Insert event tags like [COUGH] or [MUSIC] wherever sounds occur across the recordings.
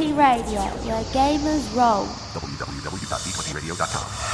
D20 Radio, where gamers roll. www.d20radio.com.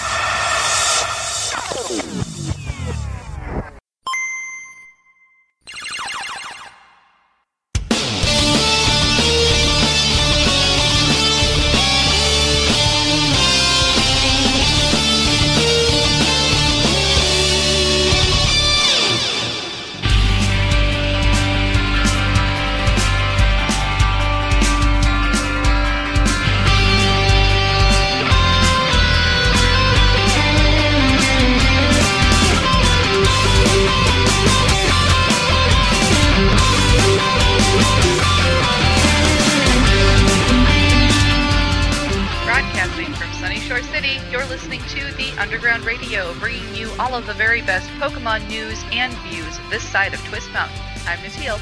views this side of Twist Mountain. I'm Natil.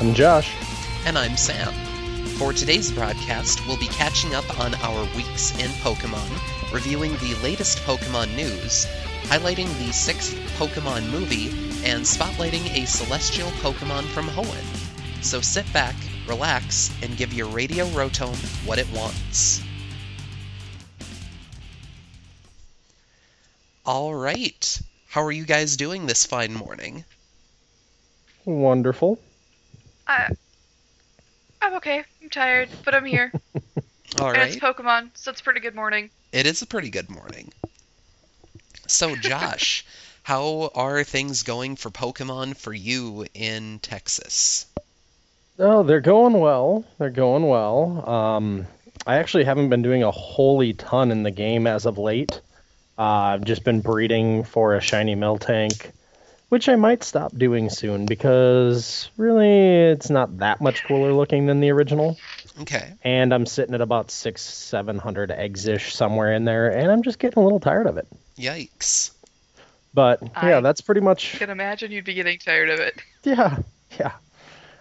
I'm Josh. And I'm Sam. For today's broadcast, we'll be catching up on our weeks in Pokemon, reviewing the latest Pokemon news, highlighting the sixth Pokemon movie, and spotlighting a celestial Pokemon from Hoenn. So sit back, relax, and give your Radio Rotom what it wants. All right. How are you guys doing this fine morning? Wonderful. I, I'm okay. I'm tired, but I'm here. [LAUGHS] All and right. it's Pokemon, so it's a pretty good morning. It is a pretty good morning. So, Josh, [LAUGHS] how are things going for Pokemon for you in Texas? Oh, they're going well. They're going well. Um, I actually haven't been doing a holy ton in the game as of late. Uh, I've just been breeding for a shiny Miltank, which I might stop doing soon because really it's not that much cooler looking than the original. Okay. And I'm sitting at about six, seven hundred eggs ish somewhere in there, and I'm just getting a little tired of it. Yikes. But yeah, I that's pretty much I can imagine you'd be getting tired of it. [LAUGHS] Yeah, yeah.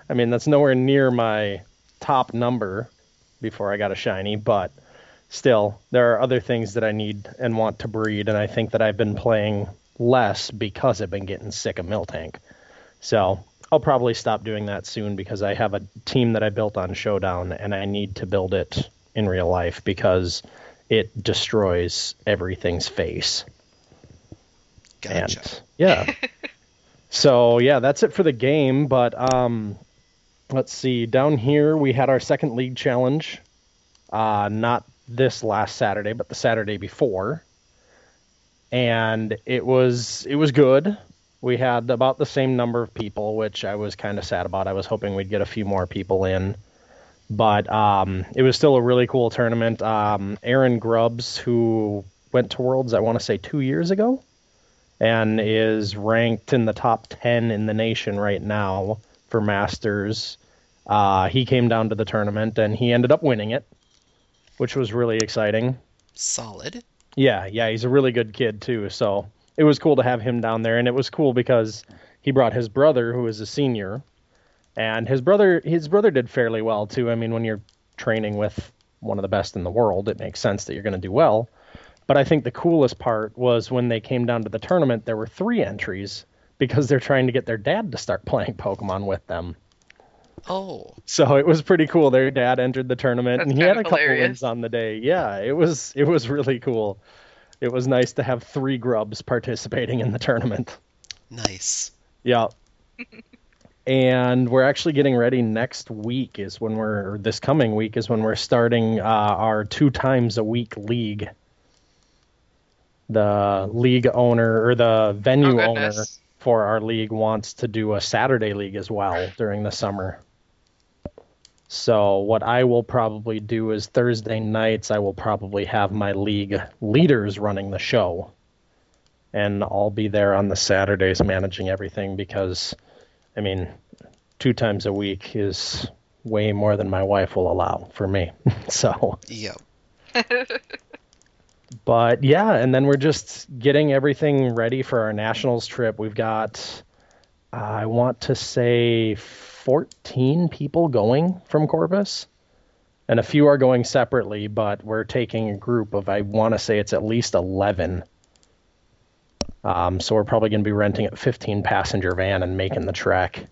I mean, that's nowhere near my top number before I got a shiny, but still, there are other things that I need and want to breed, and I think that I've been playing less because I've been getting sick of Miltank. So I'll probably stop doing that soon because I have a team that I built on Showdown, and I need to build it in real life because it destroys everything's face. Gotcha. And yeah. [LAUGHS] so yeah, that's it for the game. But um, let's see. Down here we had our second league challenge. Uh, not this last Saturday, but the Saturday before. And it was it was good. We had about the same number of people, which I was kind of sad about. I was hoping we'd get a few more people in. But um, it was still a really cool tournament. Um, Aaron Grubbs, who went to Worlds, I want to say two years ago, and is ranked in the top 10 in the nation right now for Masters. Uh, he came down to the tournament and he ended up winning it, which was really exciting. Solid. Yeah, yeah, he's a really good kid too. So it was cool to have him down there, and it was cool because he brought his brother, who is a senior, and his brother his brother did fairly well too. I mean, when you're training with one of the best in the world, it makes sense that you're going to do well. But I think the coolest part was when they came down to the tournament, there were three entries because they're trying to get their dad to start [LAUGHS] playing Pokemon with them. Oh, So it was pretty cool. Their dad entered the tournament That's and he had a of couple wins on the day. Yeah, it was it was really cool. It was nice to have three grubs participating in the tournament. nice. Yeah. [LAUGHS] and we're actually getting ready next week is when we're or this coming week is when we're starting uh, our two times a week league. The league owner or the venue Oh, owner. For our league wants to do a Saturday league as well during the summer. So what I will probably do is Thursday nights I will probably have my league leaders running the show. And I'll be there on the Saturdays managing everything because I mean two times a week is way more than my wife will allow for me. [LAUGHS] so Yep. [LAUGHS] but yeah, and then we're just getting everything ready for our nationals trip. We've got, uh, I want to say, 14 people going from Corpus, and a few are going separately, but we're taking a group of, I want to say it's at least 11. Um, so we're probably going to be renting a 15 passenger van and making the trek.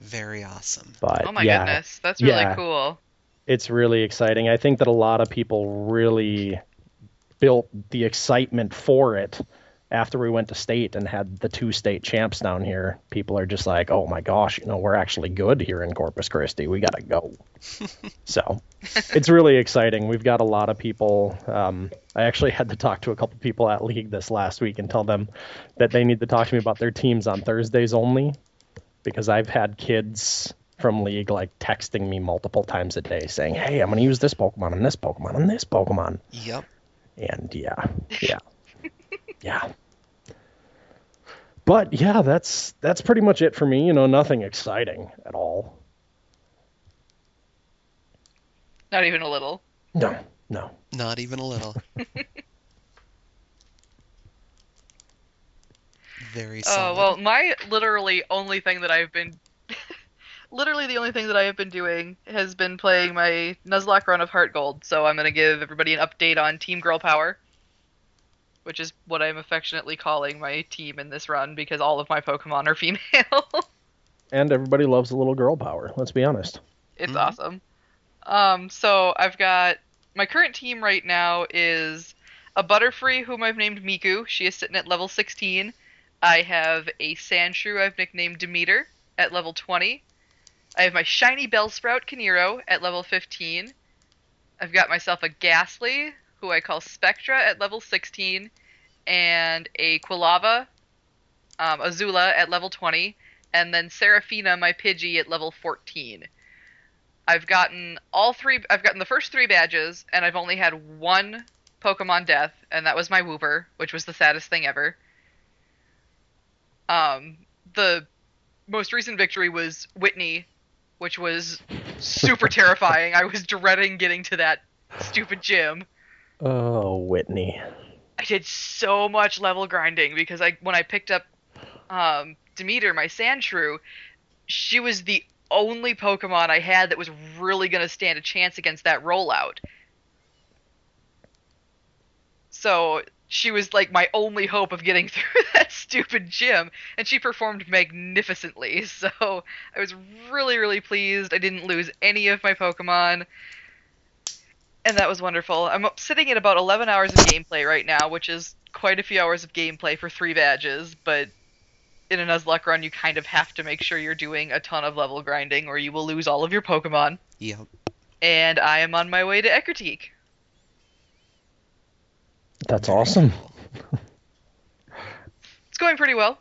Very awesome. But Oh my yeah, goodness, that's really yeah. cool. It's really exciting. I think that a lot of people really built the excitement for it after we went to state and had the two state champs down here. People are just like, "Oh my gosh, you know, we're actually good here in Corpus Christi. We got to go." [LAUGHS] so, it's really exciting. We've got a lot of people. Um, I actually had to talk to a couple people at league this last week and tell them that they need to talk to me about their teams on Thursdays only because I've had kids from league like texting me multiple times a day saying, "Hey, I'm going to use this Pokemon and this Pokemon and this Pokemon." Yep. And yeah, yeah, [LAUGHS] yeah. But yeah, that's that's pretty much it for me. You know, nothing exciting at all. Not even a little. No, no. Not even a little. [LAUGHS] Very Oh well, my literally only thing that I've been, literally the only thing that I have been doing has been playing my Nuzlocke run of Heart Gold. So I'm gonna give everybody an update on Team Girl Power, which is what I'm affectionately calling my team in this run because all of my Pokemon are [LAUGHS] female. And everybody loves a little girl power. Let's be honest. it's Mhm. awesome. Um, so I've got my current team right now is a Butterfree whom I've named Miku. She is sitting at level 16. I have a Sandshrew I've nicknamed Demeter at level 20. I have my shiny Bellsprout Kaniro at level 15. I've got myself a Gastly who I call Spectra at level 16, and a Quilava, um, Azula at level 20, and then Seraphina, my Pidgey, at level 14. I've gotten all three. I've gotten the first three badges, and I've only had one Pokemon death, and that was my Wooper, which was the saddest thing ever. Um, the most recent victory was Whitney, which was super terrifying. I was dreading getting to that stupid gym. Oh, Whitney. I did so much level grinding because I when I picked up um, Demeter, my Sandshrew, she was the only Pokemon I had that was really going to stand a chance against that rollout. So she was like my only hope of getting [LAUGHS] through that stupid gym, and she performed magnificently. So I was really, really pleased. I didn't lose any of my Pokemon and that was wonderful. I'm sitting at about 11 hours of gameplay right now, which is quite a few hours of gameplay for three badges, but in a Nuzlocke run, you kind of have to make sure you're doing a ton of level grinding, or you will lose all of your Pokemon. Yep. And I am on my way to Ecruteak. That's awesome. It's going pretty well.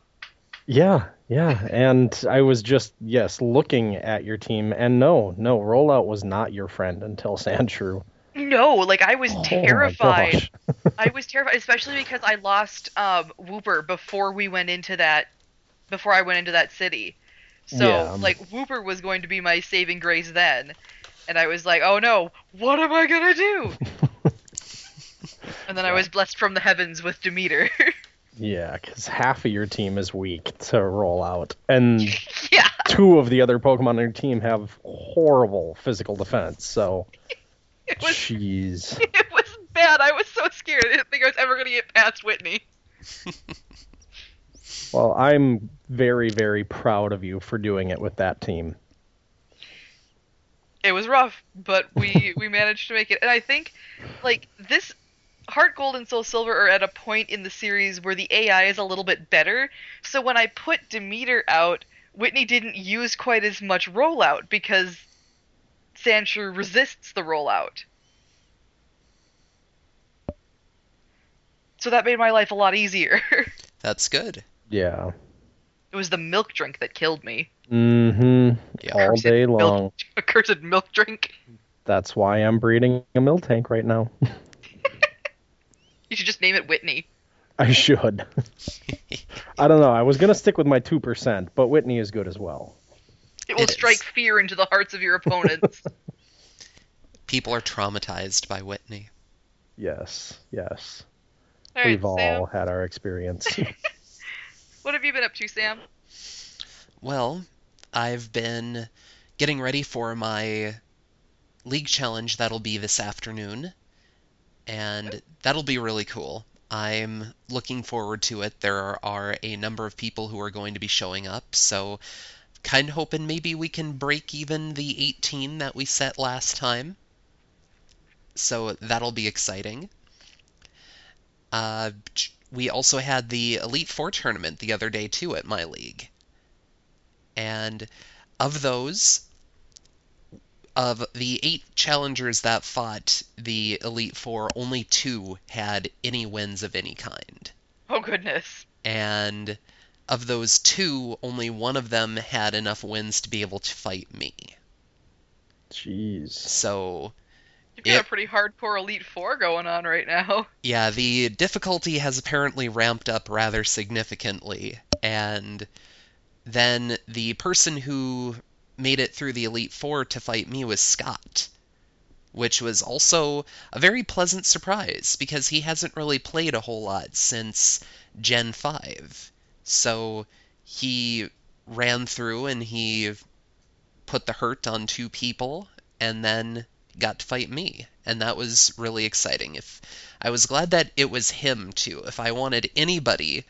Yeah, yeah. And I was just, yes, looking at your team. And no, no, Rollout was not your friend until [LAUGHS] Sandshrew. No, like I was Oh terrified. [LAUGHS] I was terrified, especially because I lost um, Wooper before we went into that, before I went into that city. So Yeah. like Wooper was going to be my saving grace then, and I was like, oh no, what am I gonna do? [LAUGHS] and then I was blessed from the heavens with Demeter. [LAUGHS] Yeah, because half of your team is weak to roll out, And [LAUGHS] yeah, two of the other Pokemon on your team have horrible physical defense. So, [LAUGHS] it was jeez. it was bad. I was so scared. I didn't think I was ever gonna get past Whitney. Well, I'm very, very proud of you for doing it with that team. it was rough, but we we managed to make it. And I think like this Heart Gold and Soul Silver are at a point in the series where the AI is a little bit better. So when I put Demeter out, Whitney didn't use quite as much rollout because Sandshrew resists the rollout. So that made my life a lot easier. [LAUGHS] That's good. Yeah. it was the milk drink that killed me. Mm-hmm. Yeah. All Cursed day milk- long. [LAUGHS] A cursed milk drink. That's why I'm breeding a Miltank right now. [LAUGHS] You should just name it Whitney. I should. I don't know. I was gonna stick with my two percent, but Whitney is good as well. It will It is. strike fear into the hearts of your opponents. [LAUGHS] People are traumatized by Whitney. Yes, yes. All right, We've all Sam, had our experience. [LAUGHS] [LAUGHS] what have you been up to, Sam? Well, I've been getting ready for my league challenge that'll be this afternoon, and that'll be really cool. I'm looking forward to it. There are a number of people who are going to be showing up, so kind of hoping maybe we can break even the 18 that we set last time. So that'll be exciting. Uh, we also had the Elite Four tournament the other day too at my league. And of those, of the eight challengers that fought the Elite Four, only two had any wins of any kind. Oh goodness. And of those two, only one of them had enough wins to be able to fight me. Jeez. So You've got It- a pretty hardcore Elite Four going on right now. [LAUGHS] Yeah, the difficulty has apparently ramped up rather significantly, and then the person who made it through the Elite Four to fight me was Scott, which was also a very pleasant surprise because he hasn't really played a whole lot since Gen 5. So he ran through and he put the hurt on two people and then got to fight me. And that was really exciting. If i was glad that it was him too. If i wanted anybody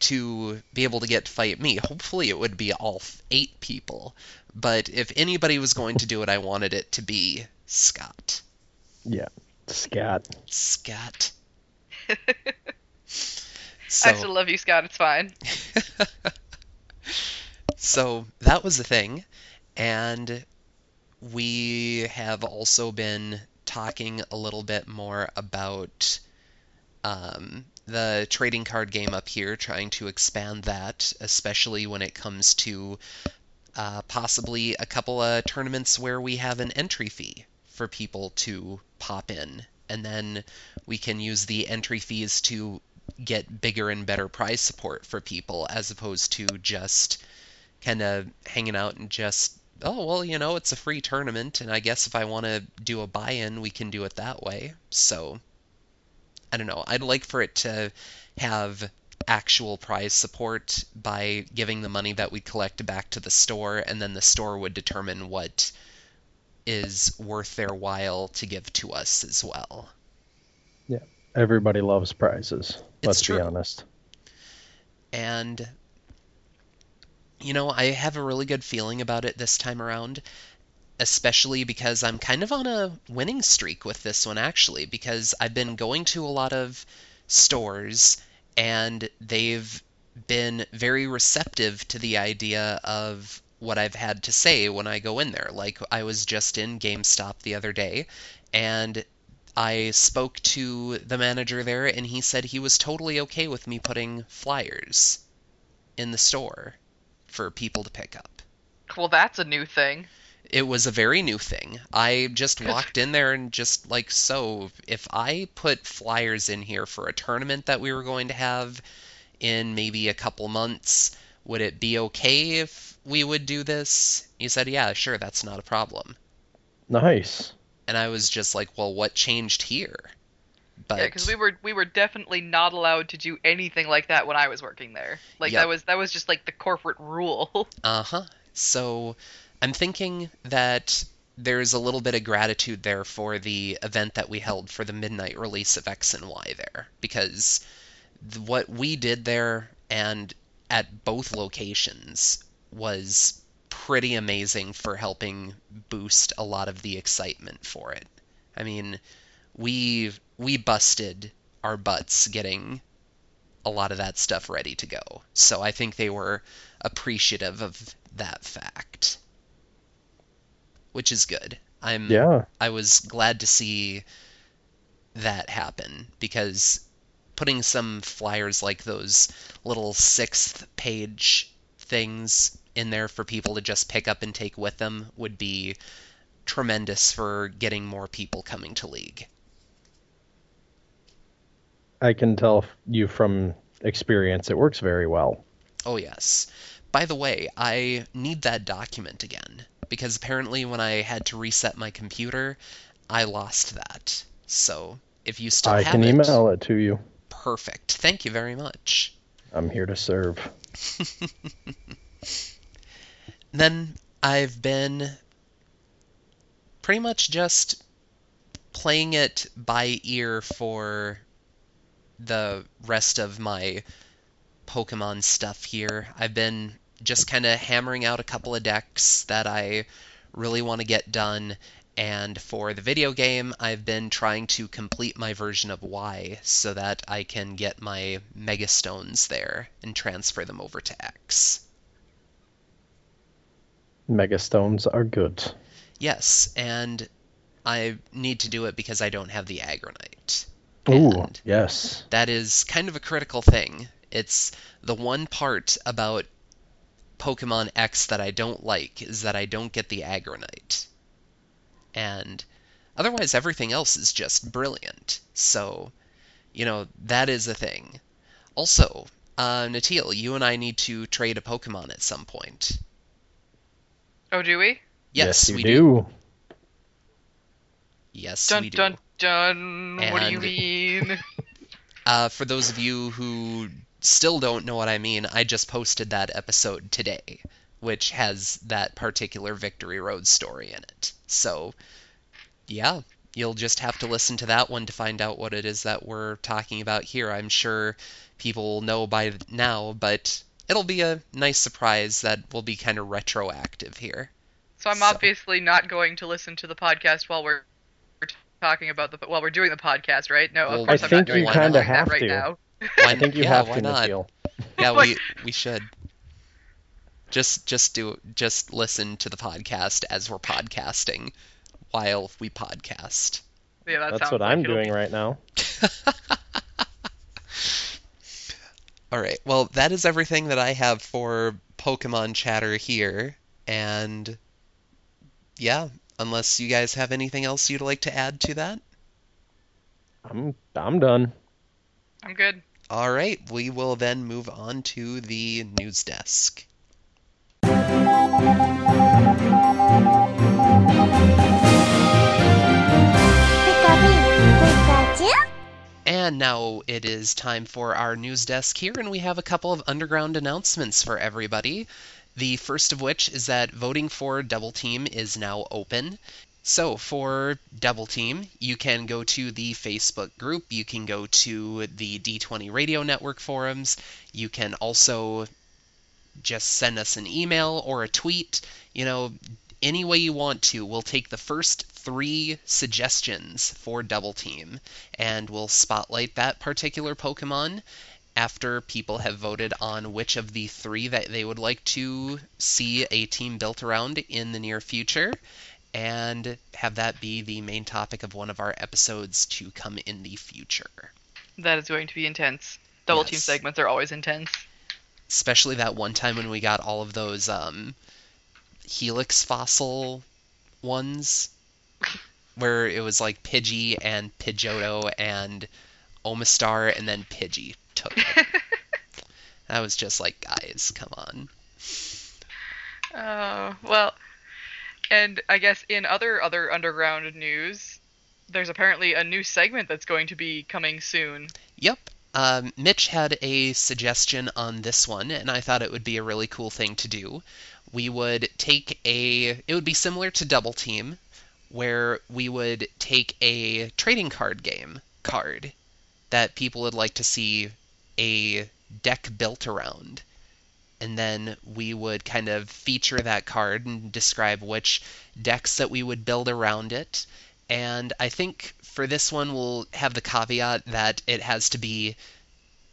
to be able to get to fight me hopefully it would be all eight people but if anybody was going to do it i wanted it to be scott Yeah. Scott. scott [LAUGHS] I still love you, Scott. It's fine. [LAUGHS] so that was the thing and we have also been talking a little bit more about um, the trading card game up here, trying to expand that, especially when it comes to uh, possibly a couple of tournaments where we have an entry fee for people to pop in, and then we can use the entry fees to get bigger and better prize support for people, as opposed to just kind of hanging out and just oh well you know it's a free tournament and i guess if i want to do a buy-in we can do it that way. So i don't know. I'd like for it to have actual prize support by giving the money that we collect back to the store and then the store would determine what is worth their while to give to us as well Yeah, Everybody loves prizes. It's let's true. be honest. and you know i have a really good feeling about it this time around especially because i'm kind of on a winning streak with this one actually because i've been going to a lot of stores and they've been very receptive to the idea of what I've had to say when I go in there. Like I was just in GameStop the other day and I spoke to the manager there and he said he was totally okay with me putting flyers in the store for people to pick up. Well, that's a new thing. It was a very new thing. I just walked in there and just like so if I put flyers in here for a tournament that we were going to have in maybe a couple months, would it be okay if we would do this? He said, "Yeah, sure, that's not a problem." Nice. And I was just like, "Well, what changed here?" But Yeah, because we were we were definitely not allowed to do anything like that when I was working there. Like Yep. that was that was just like the corporate rule. [LAUGHS] Uh-huh. So I'm thinking that there's a little bit of gratitude there for the event that we held for the midnight release of X and Y there because what we did there and at both locations was pretty amazing for helping boost a lot of the excitement for it. I mean, we we busted our butts getting a lot of that stuff ready to go. So I think they were appreciative of that fact. Which is good. I'm Yeah. I was glad to see that happen because putting some flyers like those little sixth page things in there for people to just pick up and take with them would be tremendous for getting more people coming to League. I can tell you from experience it works very well. Oh, yes. By the way, I need that document again because apparently when I had to reset my computer, I lost that. So if you still I have can it, email it to you. perfect. Thank you very much. I'm here to serve. [LAUGHS] Then I've been pretty much just playing it by ear for the rest of my Pokemon stuff here. I've been just kind of hammering out a couple of decks that I really want to get done. And for the video game, I've been trying to complete my version of Y so that I can get my Mega Stones there and transfer them over to X. Mega stones are good. Yes, and I need to do it because I don't have the Aggronite. Ooh, And yes. that is kind of a critical thing. It's the one part about Pokemon X that I don't like is that I don't get the Aggronite. And otherwise, everything else is just brilliant. So, you know, that is a thing. Also, uh, Natil, you and I need to trade a Pokemon at some point. Oh, do we? Yes, you we do. Yes, Dun we do. dun dun. What do you mean? [LAUGHS] Uh, for those of you who still don't know what I mean, I just posted that episode today, which has that particular Victory Road story in it. So, yeah, you'll just have to listen to that one to find out what it is that we're talking about here. I'm sure people will know by now, but it'll be a nice surprise that will be kind of retroactive here. So I'm So- obviously not going to listen to the podcast while we're we're talking about the while we're doing the podcast, right? No, Well, of course I I'm think not doing you that. kinda I'm doing have right to. now. Why, I think you yeah, have why to, not? Nikhil. [LAUGHS] Yeah, we we should. Just just do just listen to the podcast as we're podcasting while we podcast. Yeah, that That's what like I'm it'll doing be- right now. [LAUGHS] All right. Well, that is everything that I have for Pokemon chatter here and yeah, unless you guys have anything else you'd like to add to that. I'm I'm done. I'm good. All right, we will then move on to the news desk. And now it is time for our news desk here, and we have a couple of underground announcements for everybody. The first of which is that voting for Double Team is now open. So, for Double Team, you can go to the Facebook group, you can go to the D20 Radio Network forums, you can also just send us an email or a tweet. You know, any way you want to. We'll take the first three suggestions for Double Team, and we'll spotlight that particular Pokemon after people have voted on which of the three that they would like to see a team built around in the near future, and have that be the main topic of one of our episodes to come in the future. That is going to be intense. Double team segments are always intense. Especially that one time when we got all of those um, Helix fossil ones, [LAUGHS] where it was like Pidgey and Pidgeotto and Omastar, and then Pidgey took it. [LAUGHS] that was just like, guys, come on. Oh well, and I guess in other other underground news, there's apparently a new segment that's going to be coming soon. Yep. Um, Mitch had a suggestion on this one, and I thought it would be a really cool thing to do. We would take a. It would be similar to Double Team, where we would take a trading card game card that people would like to see a deck built around. And then we would kind of feature that card and describe which decks that we would build around it. And I think for this one, we'll have the caveat that it has to be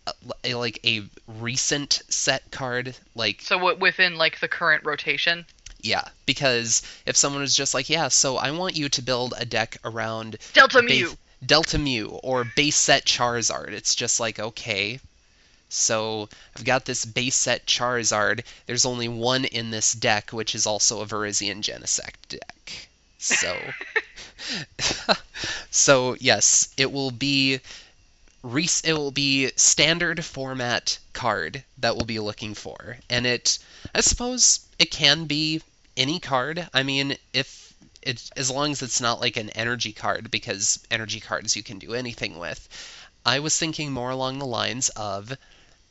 uh, a- like a recent set card. Like, So within like the current rotation. yeah, because if someone was just like, yeah, so I want you to build a deck around Delta Mew. Delta Mew or base set Charizard. It's just like, okay. So I've got this base set Charizard. There's only one in this deck, which is also a Virizion Genesect deck. So, [LAUGHS] so yes, it will be re- it will be standard format card that we'll be looking for, and it I suppose it can be any card. I mean, if it as long as it's not like an energy card, because energy cards you can do anything with. I was thinking more along the lines of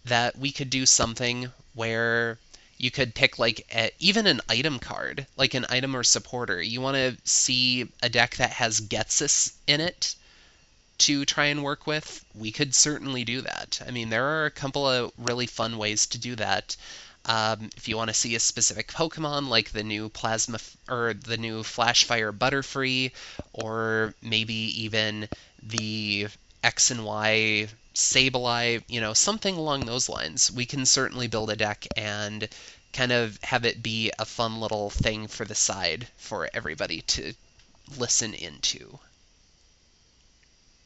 that we could do something where you could pick like a, even an item card, like an item or supporter. You want to see a deck that has Ghetsis in it to try and work with. We could certainly do that. I mean, there are a couple of really fun ways to do that. Um, if you want to see a specific Pokemon, like the new Plasma f- or the new Flashfire Butterfree, or maybe even the X and Y Sableye, you know, something along those lines, we can certainly build a deck and kind of have it be a fun little thing for the side for everybody to listen into.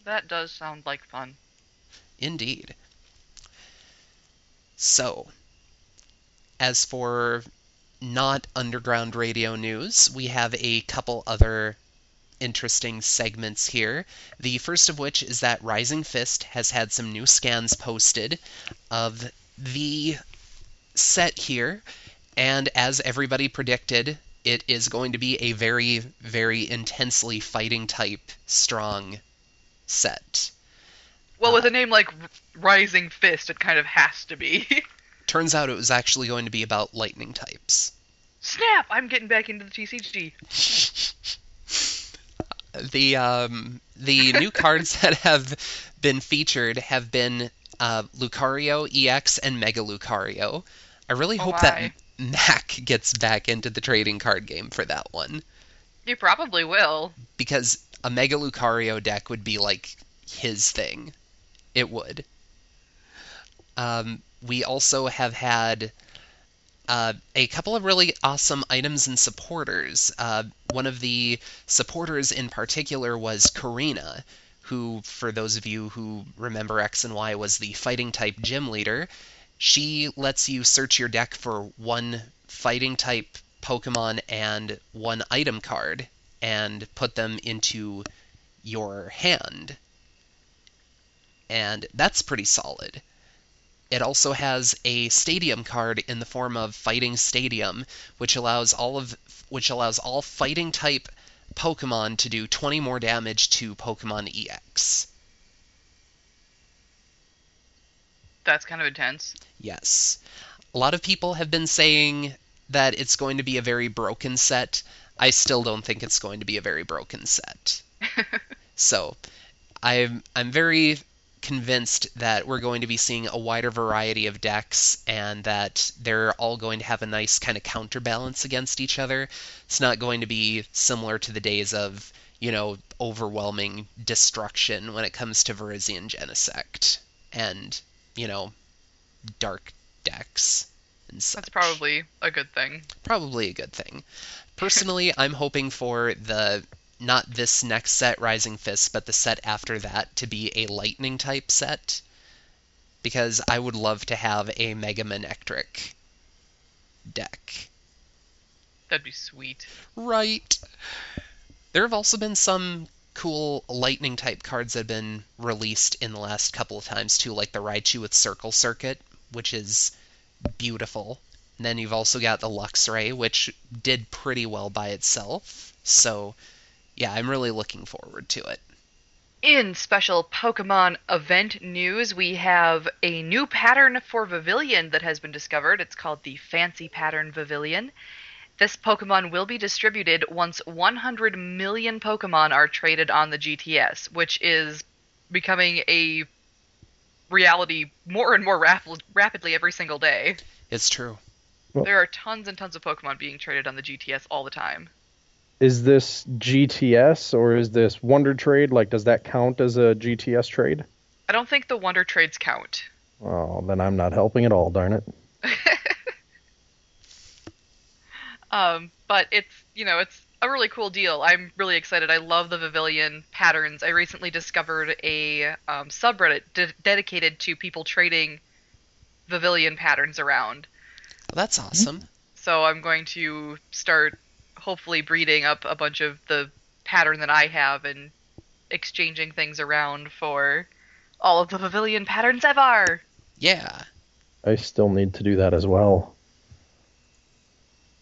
That does sound like fun. Indeed. So, as for not underground radio news, we have a couple other interesting segments here. The first of which is that Rising Fist has had some new scans posted of the set here, and as everybody predicted, it is going to be a very, very intensely fighting type strong set. Well, Uh, with a name like Rising Fist, it kind of has to be. [LAUGHS] Turns out it was actually going to be about lightning types. Snap! I'm getting back into the TCG. [LAUGHS] the um, the new cards [LAUGHS] that have been featured have been uh, Lucario EX and Mega Lucario. I really Oh hope my. that Mac gets back into the trading card game for that one You probably will. because a Mega Lucario deck would be like his thing. It would. Um, we also have had uh, a couple of really awesome items and supporters. Uh, one of the supporters in particular was Korrina, who, for those of you who remember X and Y, was the fighting type gym leader. She lets you search your deck for one fighting type Pokemon and one item card and put them into your hand. And that's pretty solid. It also has a stadium card in the form of Fighting Stadium, which allows all of which allows all fighting type Pokemon to do 20 more damage to Pokemon EX. That's kind of intense. Yes. A lot of people have been saying that it's going to be a very broken set. I still don't think it's going to be a very broken set. [LAUGHS] so, I'm I'm very convinced that we're going to be seeing a wider variety of decks and that they're all going to have a nice kind of counterbalance against each other. It's not going to be similar to the days of, you know, overwhelming destruction when it comes to Virizion Genesect and, you know, dark decks and such. That's probably a good thing. probably a good thing. Personally, I'm hoping for the not this next set Rising Fist, but the set after that to be a lightning type set because I would love to have a Mega Manectric deck. That'd be sweet. Right. There have also been some cool lightning type cards that have been released in the last couple of times too, like the Raichu with Circle Circuit, which is beautiful. And then you've also got the Luxray, which did pretty well by itself. So, yeah, I'm really looking forward to it. In special Pokemon event news, we have a new pattern for Vivillon that has been discovered. It's called the Fancy Pattern Vivillon. This Pokemon will be distributed once 100 million Pokemon are traded on the GTS, which is becoming a reality more and more rap- rapidly every single day. It's true. There are tons and tons of Pokemon being traded on the GTS all the time. Is this GTS or is this Wonder Trade? Like, does that count as a GTS trade? I don't think the Wonder Trades count. Oh, then I'm not helping at all, darn it. [LAUGHS] Um, but it's you know it's a really cool deal. I'm really excited. I love the Vivillon patterns. I recently discovered a um, subreddit de- dedicated to people trading Vivillon patterns around. Well, that's awesome. So I'm going to start hopefully breeding up a bunch of the pattern that I have and exchanging things around for all of the Vivillon patterns ever. Yeah. I still need to do that as well.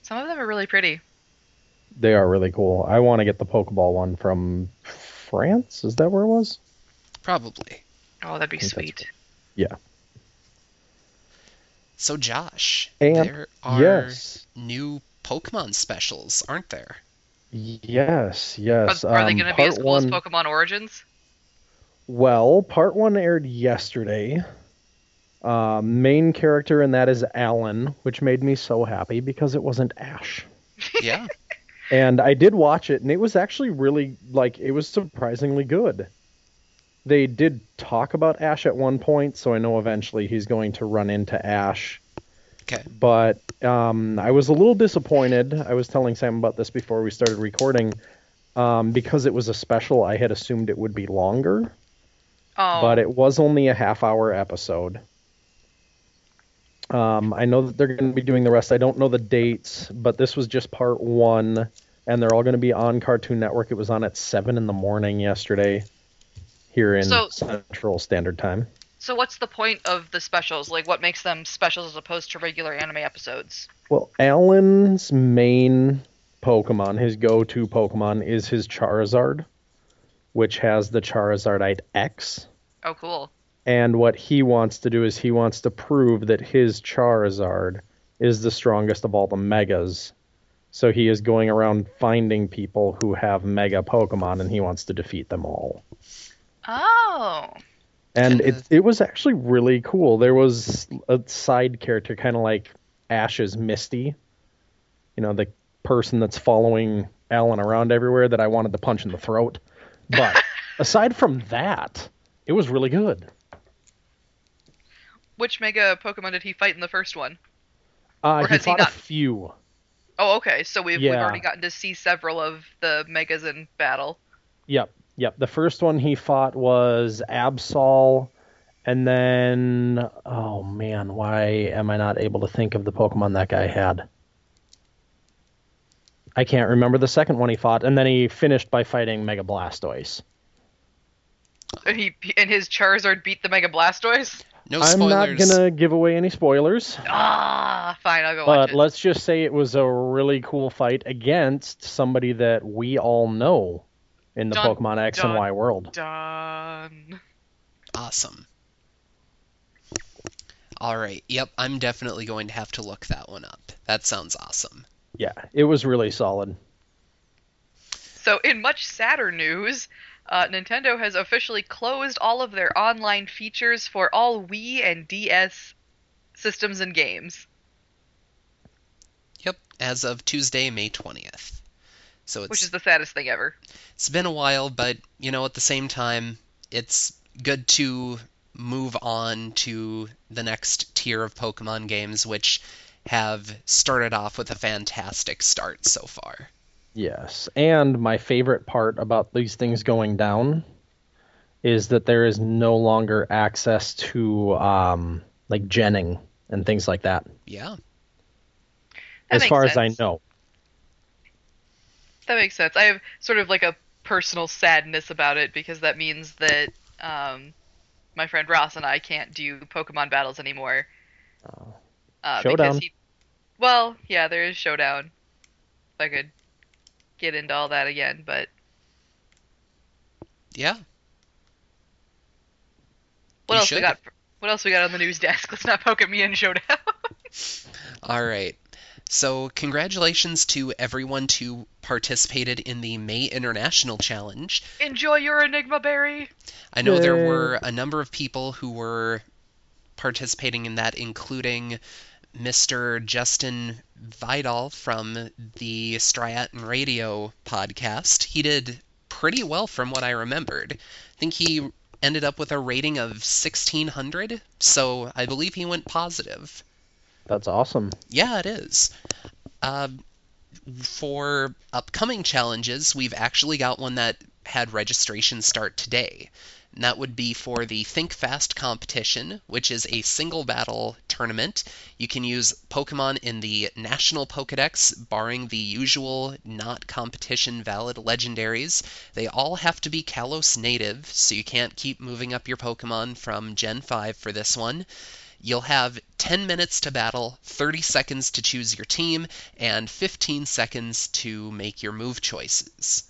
Some of them are really pretty. They are really cool. I want to get the Pokeball one from France. Is that where it was? Probably. Oh, that'd be I think that's sweet. Yeah. So, Josh, And- there are yes. new Pokemon specials, aren't there? Yes, yes. Are, are they Um, going to be as part cool as Pokemon Origins? Well, part one aired yesterday. Uh, main character in that is Alan, which made me so happy because it wasn't Ash. [LAUGHS] Yeah. And I did watch it, and it was actually really like it was surprisingly good. They did talk about Ash at one point, so I know eventually he's going to run into Ash. Okay. But um, I was a little disappointed. I was telling Sam about this before we started recording. Um, because it was a special, I had assumed it would be longer, Oh, but it was only a half hour episode. Um, I know that they're going to be doing the rest. I don't know the dates, but this was just part one, and they're all going to be on Cartoon Network. It was on at seven in the morning yesterday, here in So- Central Standard Time. So what's the point of the specials? Like, what makes them specials as opposed to regular anime episodes? Well, Alan's main Pokemon, his go-to Pokemon, is his Charizard, which has the Charizardite X. Oh, cool. And what he wants to do is he wants to prove that his Charizard is the strongest of all the Megas. So he is going around finding people who have Mega Pokemon, and he wants to defeat them all. Oh, And it it was actually really cool. There was a side character, kind of like Ash's Misty. You know, the person that's following Alan around everywhere that I wanted to punch in the throat. But [LAUGHS] aside from that, it was really good. which Mega Pokemon did he fight in the first one? Uh, he has he fought not? a few. Oh, okay. So we've we've already gotten to see several of the Megas in battle. Yep, yep. The first one he fought was Absol, and then oh man, why am I not able to think of the Pokemon that guy had? I can't remember the second one he fought, and then he finished by fighting Mega Blastoise. And he and his Charizard beat the Mega Blastoise. No I'm not gonna give away any spoilers, Ah, fine. I'll go watch but it. let's just say it was a really cool fight against somebody that we all know in the Dun, Pokemon X and. Y world. Done. Awesome. All right. Yep, I'm definitely going to have to look that one up. That sounds awesome. Yeah, it was really solid. So, in much sadder news, uh, Nintendo has officially closed all of their online features for all Wii and DS systems and games. Yep, as of Tuesday, May 20th. So it's Which is the saddest thing ever. it's been a while, but you know, at the same time, it's good to move on to the next tier of Pokemon games, which have started off with a fantastic start so far. Yes, and my favorite part about these things going down is that there is no longer access to um, like genning and things like that. Yeah. That as makes far as I know. That makes sense. I have sort of like a personal sadness about it because that means that um, my friend Ross and I can't do Pokemon battles anymore. Oh. Uh, Showdown. Because he, well, yeah, there is Showdown. If I could get into all that again, but Yeah. what You else we got? What else we got on the news desk? [LAUGHS] Let's not poke at me in Showdown. All right. So, congratulations to everyone who participated in the May International Challenge. Enjoy your Enigma Berry. I know there were a number of people who were participating in that, including Mr. Justin Vidal from the Striaton Radio podcast. He did pretty well from what I remembered. I think he ended up with a rating of 1600, so I believe he went positive. That's awesome. Yeah, it is. Uh, for upcoming challenges, we've actually got one that had registration start today. And that would be for the Think Fast competition, which is a single battle tournament. You can use Pokemon in the National Pokedex, barring the usual not competition valid legendaries. They all have to be Kalos native, so you can't keep moving up your Pokemon from Gen 5 for this one. You'll have 10 minutes to battle, 30 seconds to choose your team, and 15 seconds to make your move choices.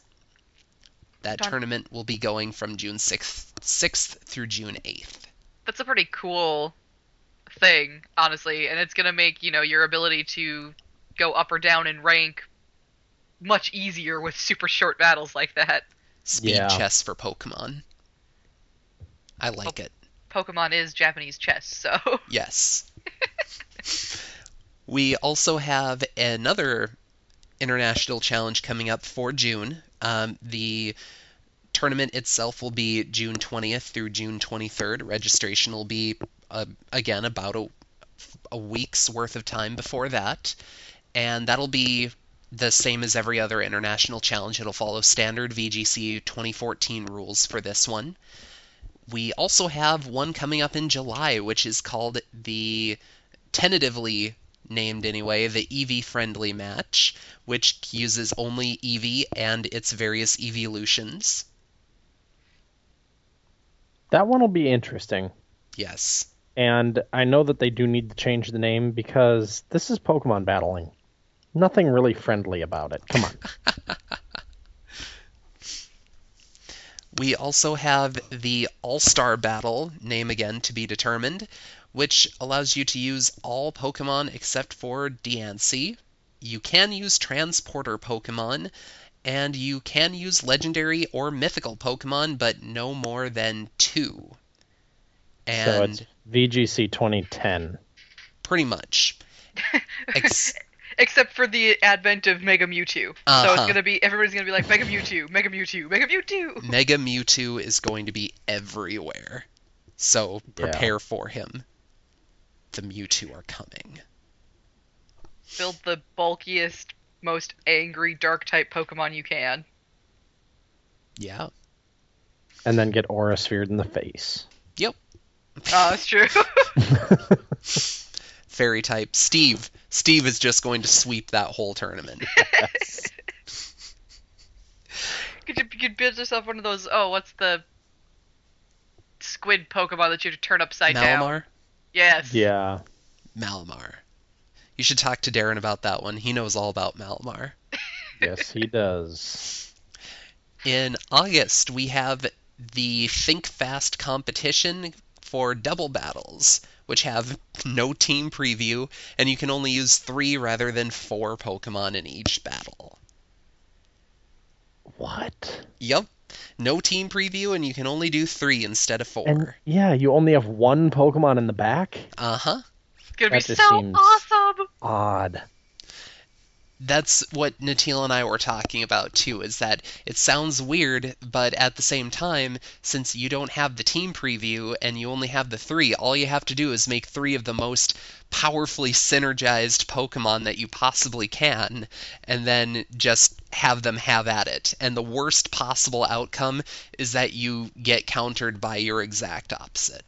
That Done. tournament will be going from June 6th, 6th through June 8th. That's a pretty cool thing, honestly, and it's gonna make you know your ability to go up or down in rank much easier with super short battles like that. Speed Yeah. chess for Pokemon. I like it. Pokemon is Japanese chess, so [LAUGHS] Yes. we also have another international challenge coming up for June. Um, the tournament itself will be June 20th through June 23rd. Registration will be, uh, again, about a, a week's worth of time before that. And that'll be the same as every other international challenge. It'll follow standard VGC 2014 rules for this one. We also have one coming up in July, which is called the tentatively named anyway, the Eevee friendly match, which uses only Eevee and its various evolutions. That one will be interesting. Yes. And I know that they do need to change the name because this is Pokemon battling. Nothing really friendly about it. Come on. [LAUGHS] we also have the All Star Battle, name again to be determined, which allows you to use all Pokemon except for Diancie. You can use Transporter Pokemon, and you can use legendary or mythical Pokemon, but no more than two. And so it's VGC 2010. pretty much. [LAUGHS] Ex- except for the advent of Mega Mewtwo. So Uh-huh. it's gonna be everybody's gonna be like Mega Mewtwo, Mega Mewtwo, Mega Mewtwo. Mega Mewtwo is going to be everywhere. So Yeah. prepare for him. The Mewtwo are coming. Build the bulkiest, most angry dark type Pokemon you can. Yeah. And then get Aura Sphered in the face. Yep. Oh, that's true. [LAUGHS] [LAUGHS] Fairy type. Steve. Steve is just going to sweep that whole tournament. [LAUGHS] could you, you could build yourself one of those? Oh, what's the squid Pokemon that you have to turn upside down? Malamar? Yes. Yeah. Malamar. You should talk to Darren about that one. He knows all about Malamar. [LAUGHS] Yes, he does. In August, we have the Think Fast competition for double battles, which have no team preview, and you can only use three rather than four Pokemon in each battle. What? Yep. No team preview, and you can only do three instead of four. And four. yeah, you only have one Pokemon in the back? Uh huh. It's gonna be so awesome. Odd. That's what Natil and I were talking about too, is that it sounds weird, but at the same time, since you don't have the team preview and you only have the three, all you have to do is make three of the most powerfully synergized Pokemon that you possibly can, and then just have them have at it. And the worst possible outcome is that you get countered by your exact opposite.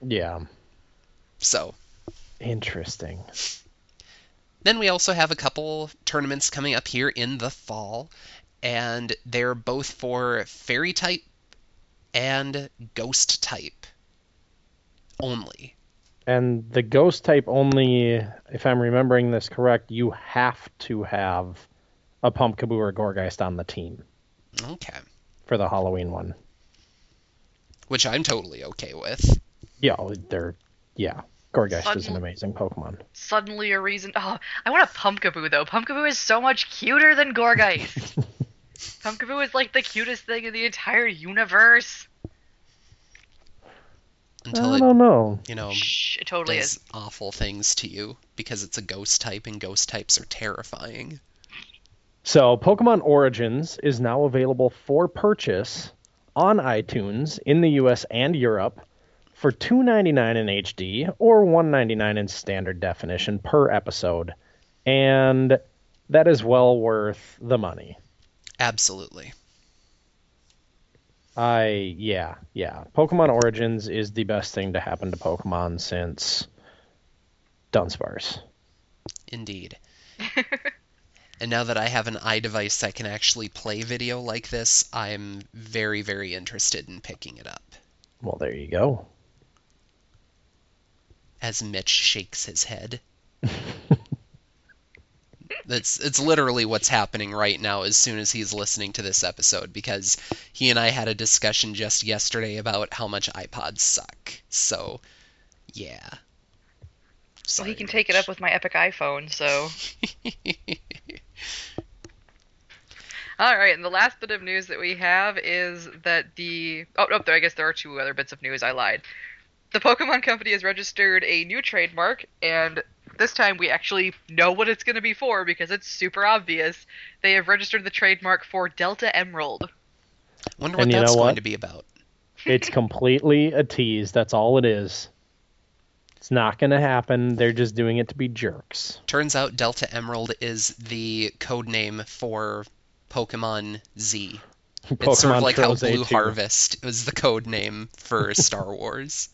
Yeah. So, Interesting. Then we also have a couple tournaments coming up here in the fall, and they're both for fairy type and ghost type only. And the ghost type only, if I'm remembering this correct, you have to have a Pumpkaboo or Gourgeist on the team Okay. for the Halloween one. Which I'm totally okay with. Yeah, they're yeah. Gourgeist is an amazing Pokemon. Suddenly a reason. Oh, I want a Pumpkaboo though. Pumpkaboo is so much cuter than Gourgeist. [LAUGHS] Pumpkaboo is like the cutest thing in the entire universe. Until I it, don't know. you know, Shh, it totally does is. awful things to you because it's a ghost type and ghost types are terrifying. So, Pokemon Origins is now available for purchase on iTunes in the US and Europe for $2.99 in HD or $1.99 in standard definition per episode. And that is well worth the money. Absolutely. I yeah, yeah. Pokemon Origins is the best thing to happen to Pokemon since Dunsparce. Indeed. [LAUGHS] and now that I have an iDevice that can actually play video like this, I'm very, very interested in picking it up. Well, there you go. As Mitch shakes his head. [LAUGHS] That's it's literally what's happening right now as soon as he's listening to this episode because he and I had a discussion just yesterday about how much iPods suck. So, yeah. Well, he can take it up with my Epic iPhone, so. [LAUGHS] All right, and the last bit of news that we have is that the oh no, there I guess there are two other bits of news. I lied. The Pokemon Company has registered a new trademark, and this time we actually know what it's going to be for because it's super obvious. They have registered the trademark for Delta Emerald. I wonder what And you that's know going what? to be about. It's [LAUGHS] completely a tease. That's all it is. It's not going to happen. They're just doing it to be jerks. Turns out Delta Emerald is the code name for Pokemon Z. [LAUGHS] it's sort of like how Troze Blue 2. Harvest was the code name for Star [LAUGHS] Wars.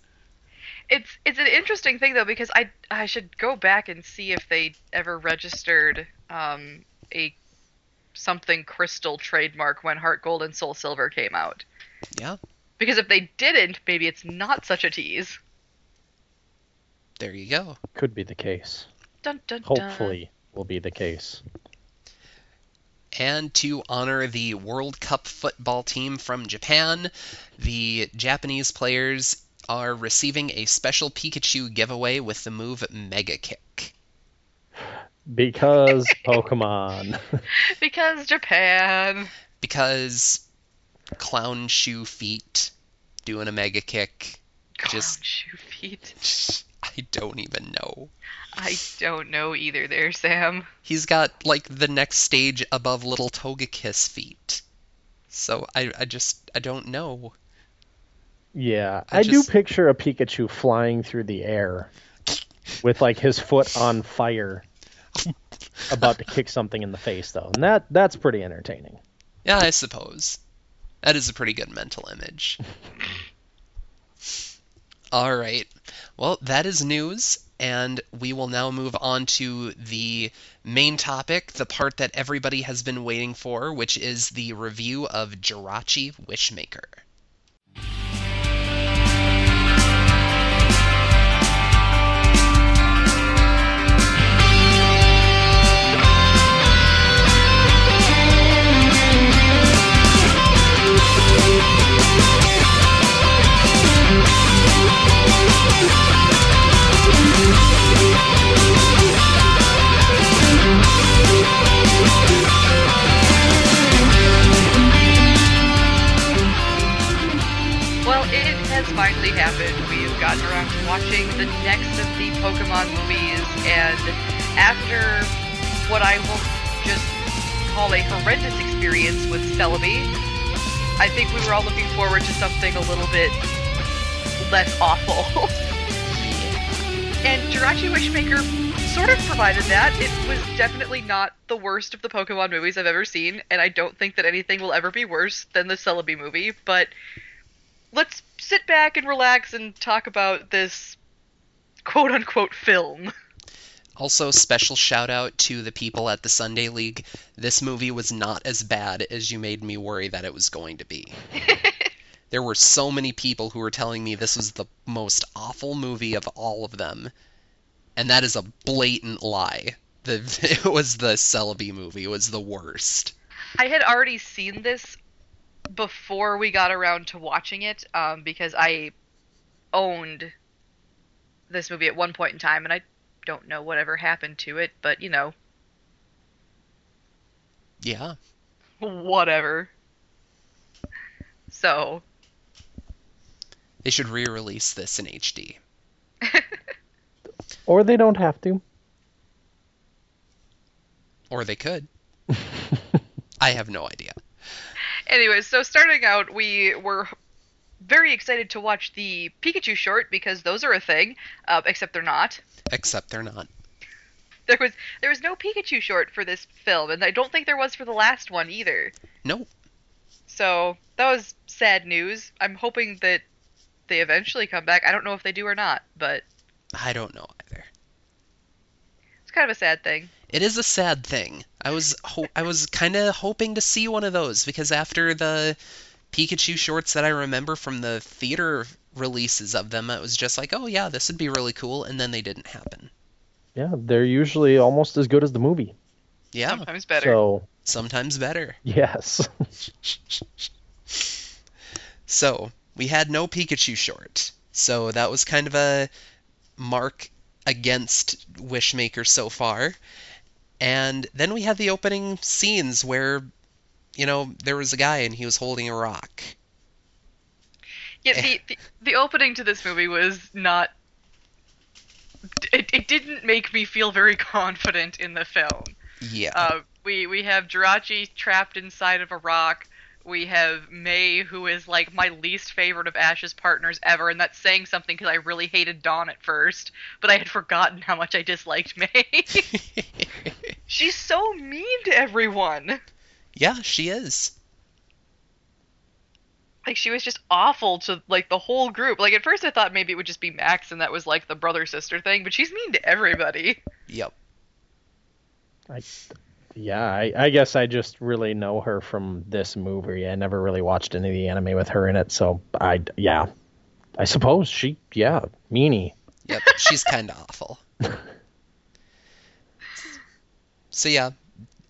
It's it's an interesting thing though because I I should go back and see if they ever registered um, a something crystal trademark when Heart Gold and Soul Silver came out. Yeah, Because if they didn't, maybe it's not such a tease. there you go. Could be the case. Dun dun dun. Hopefully, will be the case. And to honor the World Cup football team from Japan, the Japanese players are receiving a special Pikachu giveaway with the move Mega Kick. Because [LAUGHS] Pokemon. [LAUGHS] Because Japan. Because clown shoe feet doing a Mega Kick. Just- Clown shoe feet. [LAUGHS] I don't even know. I don't know either there, Sam. He's got like the next stage above little Togekiss feet. So I, I just I don't know. Yeah, I I, do picture a Pikachu flying through the air with like his foot on fire, about to kick something in the face though, and that that's pretty entertaining. Yeah, I suppose. That is a pretty good mental image. [LAUGHS] All right. Well, that is news, and we will now move on to the main topic, the part that everybody has been waiting for, which is the review of Jirachi Wishmaker. Happened. We've gotten around to watching the next of the Pokemon movies, and after what I will just call a horrendous experience with Celebi, I think we were all looking forward to something a little bit less awful. [LAUGHS] and Jirachi Wishmaker sort of provided that. It was definitely not the worst of the Pokemon movies I've ever seen, and I don't think that anything will ever be worse than the Celebi movie, but let's sit back and relax and talk about this quote unquote film. Also, special shout out to the people at the Sunday League. This movie was not as bad as you made me worry that it was going to be. [LAUGHS] there were so many people who were telling me this was the most awful movie of all of them, and that is a blatant lie. The [LAUGHS] it was the Celebi movie. It was the worst. I had already seen this before we got around to watching it um, because I owned this movie at one point in time, and I don't know whatever happened to it, but you know, Yeah. whatever. So, They should re-release this in HD. [LAUGHS] Or they don't have to. Or they could. [LAUGHS] I have no idea. Anyways, so starting out, we were very excited to watch the Pikachu short because those are a thing, uh, except they're not. Except they're not. There was there was no Pikachu short for this film, and I don't think there was for the last one either. Nope. So that was sad news. I'm hoping that they eventually come back. I don't know if they do or not, but I don't know either. it's kind of a sad thing. It is a sad thing. I was ho- I was kind of hoping to see one of those because after the Pikachu shorts that I remember from the theater releases of them, it was just like, oh yeah, this would be really cool, and then they didn't happen. Yeah, they're usually almost as good as the movie. Yeah, Sometimes better. So sometimes better. yes, [LAUGHS] So we had no Pikachu short, so that was kind of a mark against Wishmaker so far. And then we had the opening scenes where, you know, there was a guy and he was holding a rock. Yeah, the, the the opening to this movie was not. It, it didn't make me feel very [LAUGHS] confident in the film. Yeah. Uh, we we have Jirachi trapped inside of a rock. We have May, who is like my least favorite of Ash's partners ever, and that's saying something because I really hated Dawn at first, but I had forgotten how much I disliked May. [LAUGHS] She's so mean to everyone. yeah, she is. Like she was just awful to like the whole group. Like at first I thought maybe it would just be Max and that was like the brother sister thing, but she's mean to everybody. Yep. I, yeah, I, I guess I just really know her from this movie. I never really watched any of the anime with her in it, so I yeah, I suppose she yeah meanie. Yep. She's kind of awful. [LAUGHS] So yeah,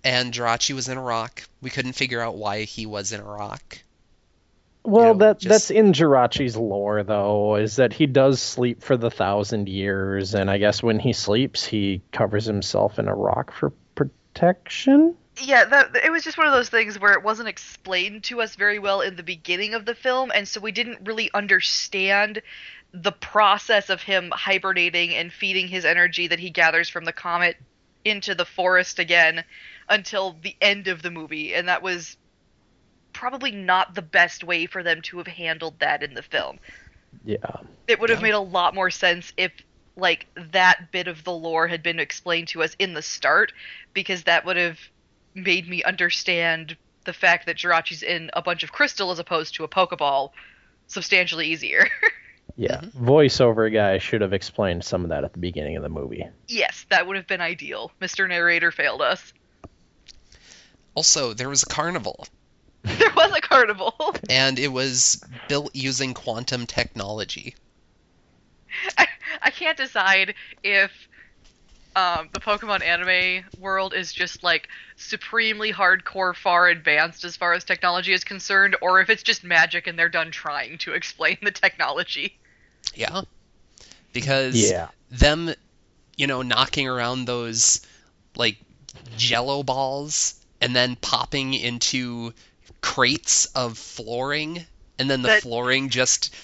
and Jirachi was in a rock. We couldn't figure out why he was in a rock. Well, know, that just- that's in Jirachi's lore though, is that he does sleep for the thousand years, and I guess when he sleeps, he covers himself in a rock for protection. Yeah, that it was just one of those things where it wasn't explained to us very well in the beginning of the film, and so we didn't really understand the process of him hibernating and feeding his energy that he gathers from the comet into the forest again until the end of the movie, and that was probably not the best way for them to have handled that in the film. Yeah, It would have made a lot more sense if like that bit of the lore had been explained to us in the start because that would have made me understand the fact that Jirachi's in a bunch of crystal as opposed to a Pokeball substantially easier. [LAUGHS] yeah. Mm-hmm. Voiceover guy should have explained some of that at the beginning of the movie. yes, that would have been ideal. Mr. Narrator failed us. Also, there was a carnival, [LAUGHS] [LAUGHS] There was a carnival. and it was built using quantum technology. [LAUGHS] I, I can't decide if um, the Pokemon anime world is just like supremely hardcore, far advanced as far as technology is concerned, or if it's just magic and they're done trying to [LAUGHS] explain the technology. Yeah. Because Yeah. them, you know, knocking around those like jello balls and then popping into crates of flooring and then the That- flooring just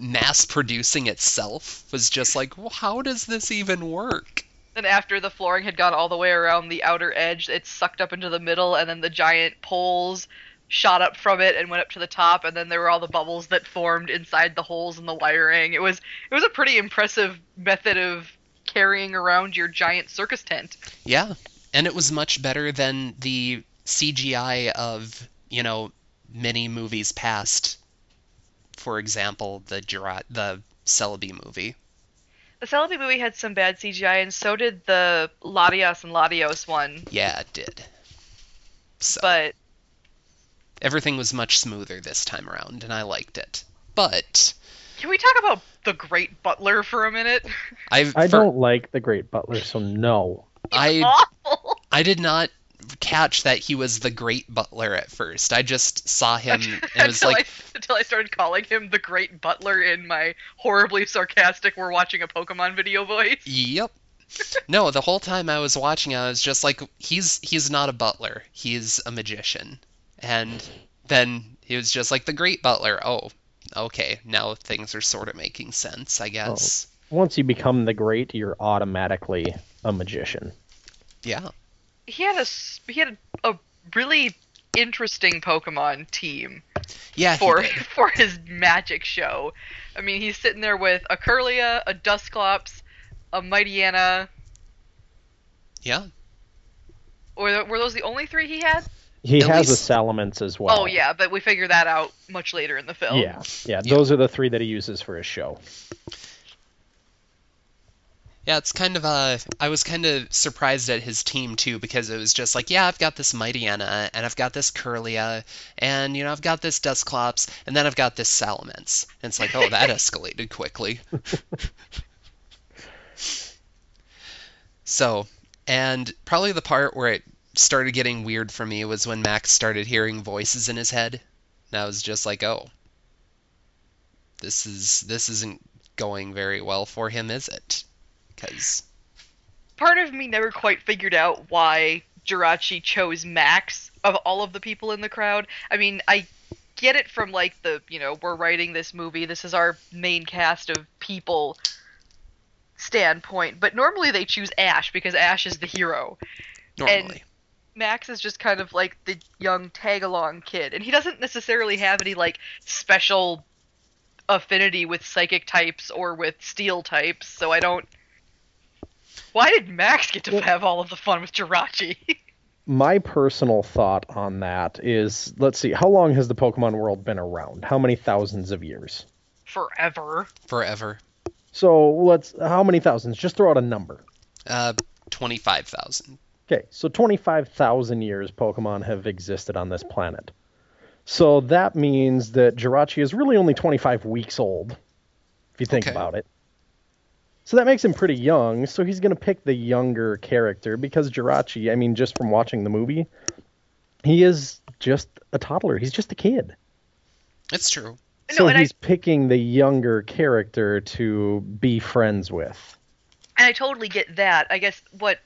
mass producing itself was just like, well, how does this even work? And after the flooring had gone all the way around the outer edge, it sucked up into the middle, and then the giant poles shot up from it and went up to the top, and then there were all the bubbles that formed inside the holes in the wiring. It was it was a pretty impressive method of carrying around your giant circus tent. Yeah, and it was much better than the CGI of, you know, many movies past. For example, the Jira- the Celebi movie. The Celebi movie had some bad CGI, and so did the Latias and Latios one. Yeah, it did. So But everything was much smoother this time around, and I liked it. But can we talk about the Great Butler for a minute? I've I for- don't like the Great Butler, so no. I Awful. I did not catch that he was the Great Butler at first. I just saw [LAUGHS] him and it was until, like, I, until I started calling him the Great Butler in my horribly sarcastic "We're watching a Pokemon video" voice. Yep. No, the whole time I was watching, I was just like, he's he's not a butler. He's a magician. And then he was just like the Great Butler. Oh, okay. Now things are sort of making sense, I guess. Once you become the Great, you're automatically a magician. Yeah. He had a s- he had a, a really interesting Pokemon team Yeah. for [LAUGHS] for his magic show. I mean, he's sitting there with a Kirlia, a Dusclops, a Mightyena. Yeah. Or were those the only three he had? He At has least- a Salamence as well. Oh yeah, but we figure that out much later in the film. Yeah, yeah, those are the three that he uses for his show. Yeah, it's kind of uh I was kind of surprised at his team too because it was just like, yeah, I've got this Mightyena and I've got this Kirlia and you know, I've got this Dusclops and then I've got this Salamence. And it's like, oh, that [LAUGHS] escalated quickly. so, and probably the part where it started getting weird for me was when Max started hearing voices in his head. And I was just like, oh, this is this isn't going very well for him, is it? Because part of me never quite figured out why Jirachi chose Max of all of the people in the crowd. I mean, I get it from like the you know we're writing this movie. This is our main cast of people standpoint, but normally they choose Ash because Ash is the hero. Normally. Max is just kind of like the young tag along kid, and he doesn't necessarily have any like special affinity with psychic types or with steel types, so I don't. Why did Max get to Well- have all of the fun with Jirachi? [LAUGHS] My personal thought on that is let's see, how long has the Pokemon world been around? How many thousands of years? Forever. Forever. So let's how many thousands? Just throw out a number. Uh, 25,000. Okay, so 25,000 years Pokemon have existed on this planet. So that means that Jirachi is really only 25 weeks old, if you think Okay. about it. So that makes him pretty young, so he's going to pick the younger character because Jirachi, I mean, just from watching the movie, he is just a toddler. He's just a kid. It's true. No, so I- he's picking the younger character to be friends with. and I totally get that. I guess what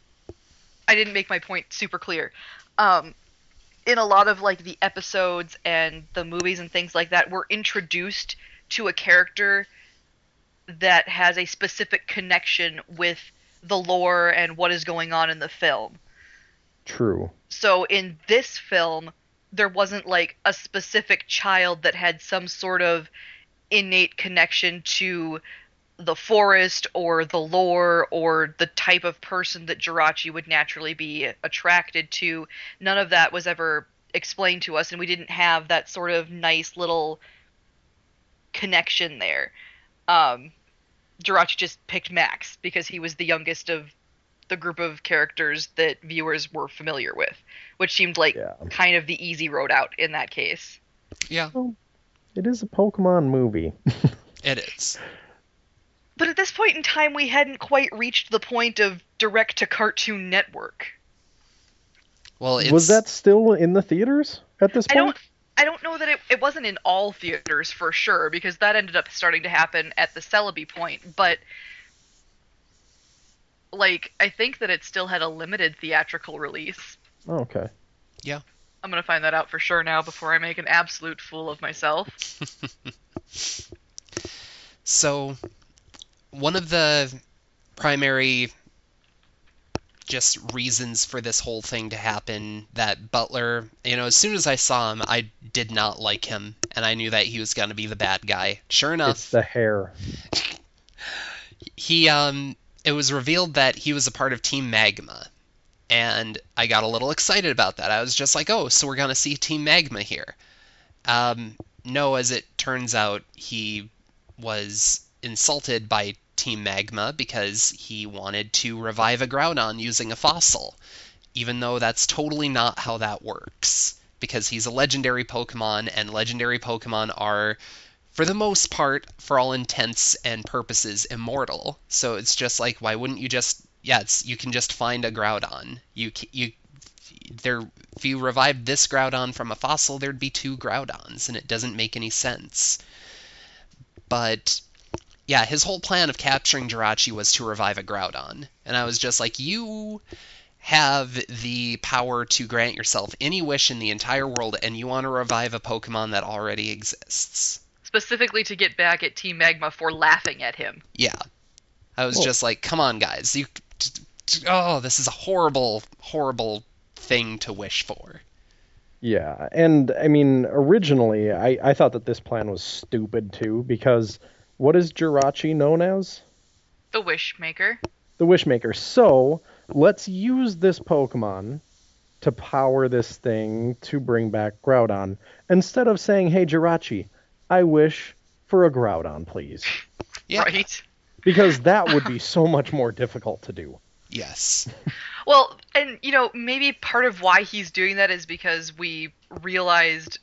I didn't make my point super clear. Um, in a lot of like the episodes and the movies and things like that, we're introduced to a character that has a specific connection with the lore and what is going on in the film. True. So in this film, there wasn't like a specific child that had some sort of innate connection to the forest or the lore or the type of person that Jirachi would naturally be attracted to. None of that was ever explained to us, and we didn't have that sort of nice little connection there. Um, Jirachi just picked Max because he was the youngest of the group of characters that viewers were familiar with, which seemed like Yeah. kind of the easy road out in that case. Yeah, It is a Pokemon movie. [LAUGHS] it is. But at this point in time, we hadn't quite reached the point of direct to Cartoon Network. Well, it's, Was that still in the theaters at this I point? don't. I don't know that it, it wasn't in all theaters for sure because that ended up starting to happen at the Celebi point, but like I think that it still had a limited theatrical release. Oh, okay. Yeah. I'm gonna find that out for sure now before I make an absolute fool of myself. [LAUGHS] So, one of the primary just reasons for this whole thing to happen that Butler, you know, as soon as I saw him, I did not like him, and I knew that he was going to be the bad guy. Sure enough, It's the hair. he um it was revealed that he was a part of Team Magma. And I got a little excited about that. I was just like, "Oh, so we're going to see Team Magma here." Um no, as it turns out, he was insulted by Team Magma because he wanted to revive a Groudon using a fossil, even though that's totally not how that works. Because he's a legendary Pokemon, and legendary Pokemon are, for the most part, for all intents and purposes, immortal. So it's just like, why wouldn't you just? Yeah, you can just find a Groudon. You you there if you revived this Groudon from a fossil, there'd be two Groudons, and it doesn't make any sense. But yeah, his whole plan of capturing Jirachi was to revive a Groudon, and I was just like, you have the power to grant yourself any wish in the entire world, and you want to revive a Pokemon that already exists. Specifically to get back at Team Magma for laughing at him. Yeah, I was Well- just like, come on, guys, you. Oh, this is a horrible, horrible thing to wish for. Yeah, and I mean, originally, I, I thought that this plan was stupid too, because what is Jirachi known as? The Wishmaker. The Wishmaker. So, let's use this Pokemon to power this thing to bring back Groudon, instead of saying, hey, Jirachi, I wish for a Groudon, please. Yeah. Right. Because that would be [LAUGHS] so much more difficult to do. Yes. Well, and you know, maybe part of why he's doing that is because we realized,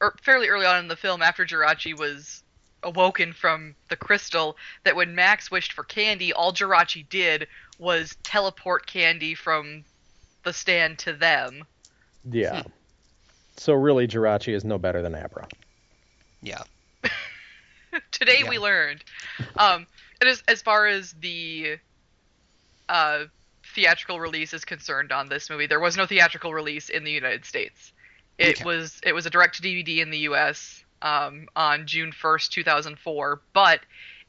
or fairly early on in the film, after Jirachi was awoken from the crystal, that when Max wished for candy, all Jirachi did was teleport candy from the stand to them. Yeah. So, really, Jirachi is no better than Abra. Yeah. [LAUGHS] Today Yeah. we learned. Um, and as as far as the uh, theatrical release is concerned on this movie, there was no theatrical release in the United States. It Okay. was it was a direct to DVD in the U.S. Um, on June 1st, 2004, but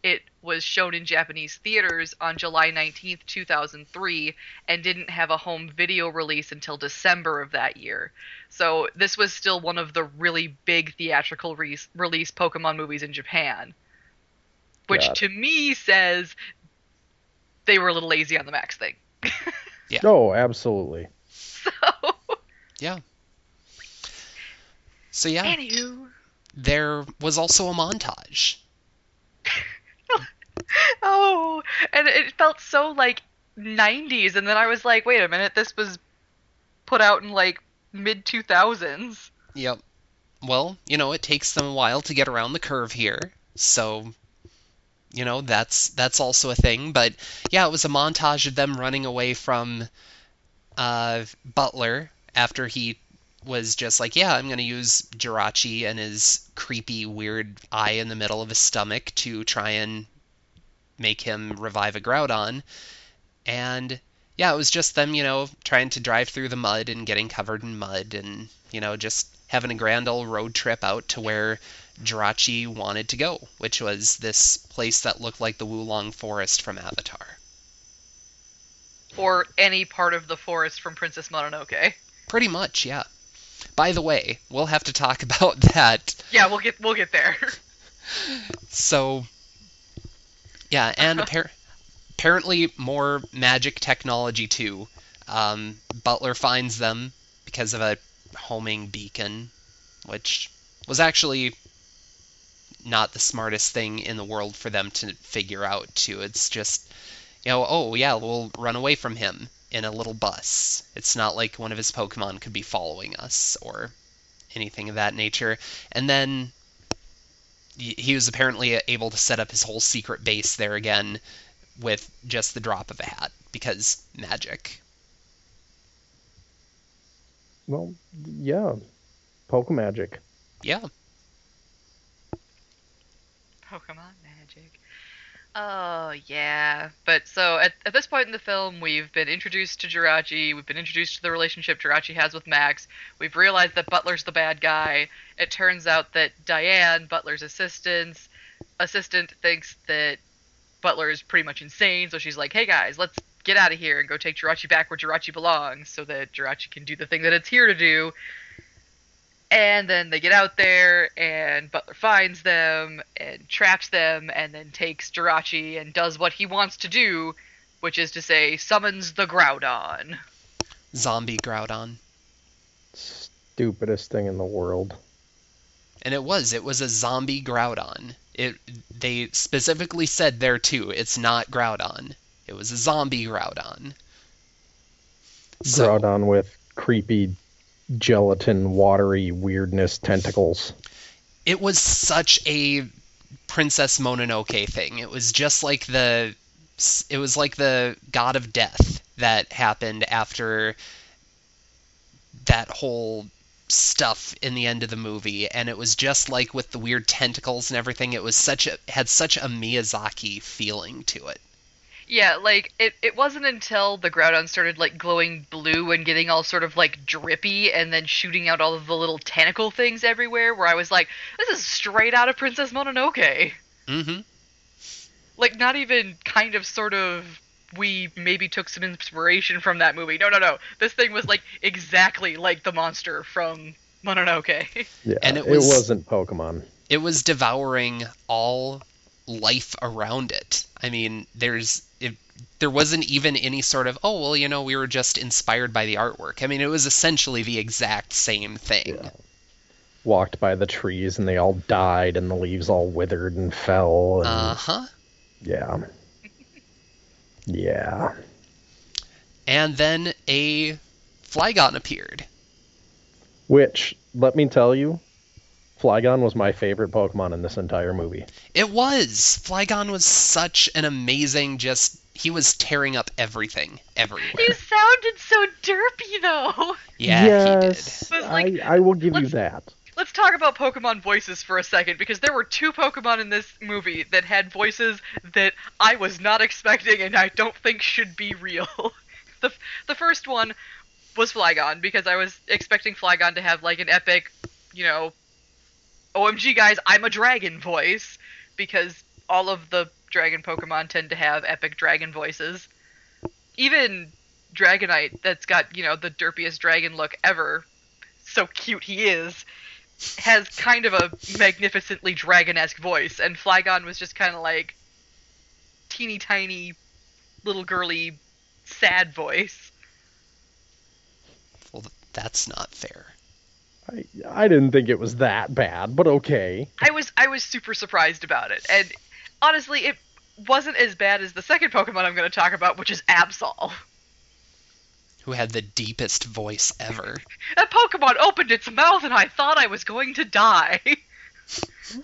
it was shown in Japanese theaters on July 19th, 2003, and didn't have a home video release until December of that year. So this was still one of the really big theatrical re- release Pokemon movies in Japan, which Got to me says they were a little lazy on the Max thing. [LAUGHS] yeah. Oh, absolutely. so, Yeah. So yeah, anywho. There was also a montage. [LAUGHS] Oh, and it felt so like 90s, and then I was like, wait a minute, this was put out in like mid 2000s. Yep. Well, you know, it takes them a while to get around the curve here, so you know that's that's also a thing. But yeah, it was a montage of them running away from uh, Butler after he was just like, yeah, I'm gonna use Jirachi and his creepy, weird eye in the middle of his stomach to try and make him revive a Groudon, and yeah, it was just them, you know, trying to drive through the mud and getting covered in mud and, you know, just having a grand old road trip out to where Jirachi wanted to go, which was this place that looked like the Wulong Forest from Avatar. Or any part of the forest from Princess Mononoke. Pretty much, yeah. By the way, we'll have to talk [LAUGHS] about that. Yeah, we'll get we'll get there. So, yeah, [LAUGHS] and appar- apparently more magic technology too. Um, Butler finds them because of a homing beacon, which was actually not the smartest thing in the world for them to figure out too. It's just, you know, oh yeah, we'll run away from him in a little bus. It's not like one of his Pokemon could be following us or anything of that nature. And then he he was apparently able to set up his whole secret base there again with just the drop of a hat because magic. Well, yeah. Pokemagic. Yeah. Pokemon magic. Oh yeah, but so at, at this point in the film, we've been introduced to Jirachi. We've been introduced to the relationship Jirachi has with Max. We've realized that Butler's the bad guy. It turns out that Diane, Butler's assistant, assistant, thinks that Butler is pretty much insane. So she's like, "Hey guys, let's get out of here and go take Jirachi back where Jirachi belongs, so that Jirachi can do the thing that it's here to do." And then they get out there, and Butler finds them and traps them, and then takes Jirachi and does what he wants to do, which is to say, summons the Groudon. Zombie Groudon. Stupidest thing in the world. And it was, it was a zombie Groudon. It they specifically said there too, it's not Groudon. It was a zombie Groudon. So, Groudon with creepy gelatin, watery weirdness tentacles. it was such a Princess Mononoke thing. It was just like the it was like the god of death that happened after that whole stuff in the end of the movie and it was just like with the weird tentacles and everything it was such a had such a Miyazaki feeling to it. Yeah, like it, it wasn't until the Groudon started like glowing blue and getting all sort of like drippy and then shooting out all of the little tentacle things everywhere where I was like, this is straight out of Princess Mononoke. Mhm. Like not even kind of sort of we maybe took some inspiration from that movie. No, no, no. This thing was like exactly like the monster from Mononoke. Yeah, And it it, was- was... not Pokemon. it was devouring all life around it. I mean, there's it, there wasn't even any sort of oh well, you know, we were just inspired by the artwork. I mean, it was essentially the exact same thing. Yeah. Walked by the trees and they all died and the leaves all withered and fell. And, Uh huh. Yeah. Yeah. And then a Flygon appeared. Which, let me tell you, Flygon was my favorite Pokemon in this entire movie. It was Flygon was such an amazing just. He was tearing up everything everywhere. you sounded so derpy though. Yeah, yes, It was like- I, I will give you that. Let's talk about Pokemon voices for a second because there were two Pokemon in this movie that had voices that I was not expecting and I don't think should be real. [LAUGHS] the the first one was Flygon because I was expecting Flygon to have like an epic, you know, OMG guys, I'm a dragon voice because all of the dragon Pokemon tend to have epic dragon voices. Even Dragonite, that's got, you know, the derpiest dragon look ever, so cute he is, has kind of a magnificently dragon-esque voice, and Flygon was just kind of like teeny tiny, little girly, sad voice. Well, that's not fair. I, I didn't think it was that bad, but okay. I was I was super surprised about it, and honestly, it wasn't as bad as the second Pokemon I'm going to talk about, which is Absol. Who had the deepest voice ever? [LAUGHS] That Pokemon opened its mouth, and I thought I was going to die. [LAUGHS]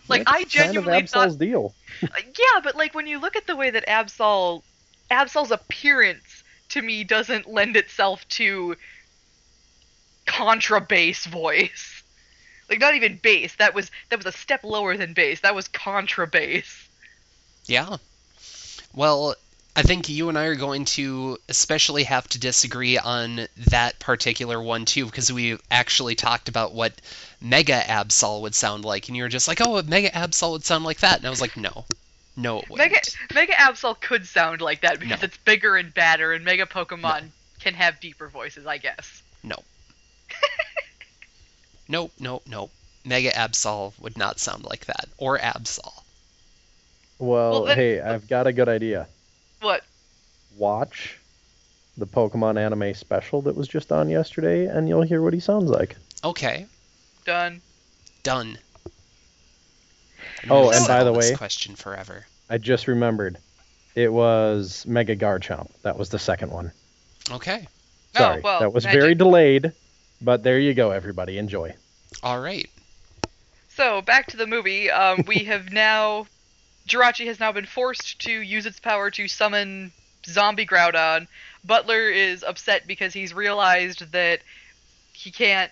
like That's I genuinely kind of Absol's thought, deal. [LAUGHS] yeah, but like when you look at the way that Absol, Absol's appearance to me doesn't lend itself to contra bass voice. Like not even bass. That was that was a step lower than bass. That was contra bass. Yeah. Well, I think you and I are going to especially have to disagree on that particular one too, because we actually talked about what Mega Absol would sound like, and you were just like, "Oh, Mega Absol would sound like that," and I was like, "No, no, it wouldn't." Mega Mega Absol could sound like that because No. it's bigger and badder, and Mega Pokemon can have deeper voices, I guess. No. [LAUGHS] nope, nope, nope. Mega Absol would not sound like that, or Absol. Well, Well, then- hey, I've got a good idea. What? Watch the Pokemon anime special that was just on yesterday, and you'll hear what he sounds like. Okay, Done. done. I'm Oh, and by settle the this way- question forever. I just remembered. It was Mega Garchomp. That was the second one. Okay, Oh, Sorry, well, that was magic. very delayed, but there you go, everybody. Enjoy. all right. So back to the movie. Um, we have now, Jirachi has now been forced to use its power to summon zombie Groudon. Butler is upset because he's realized that he can't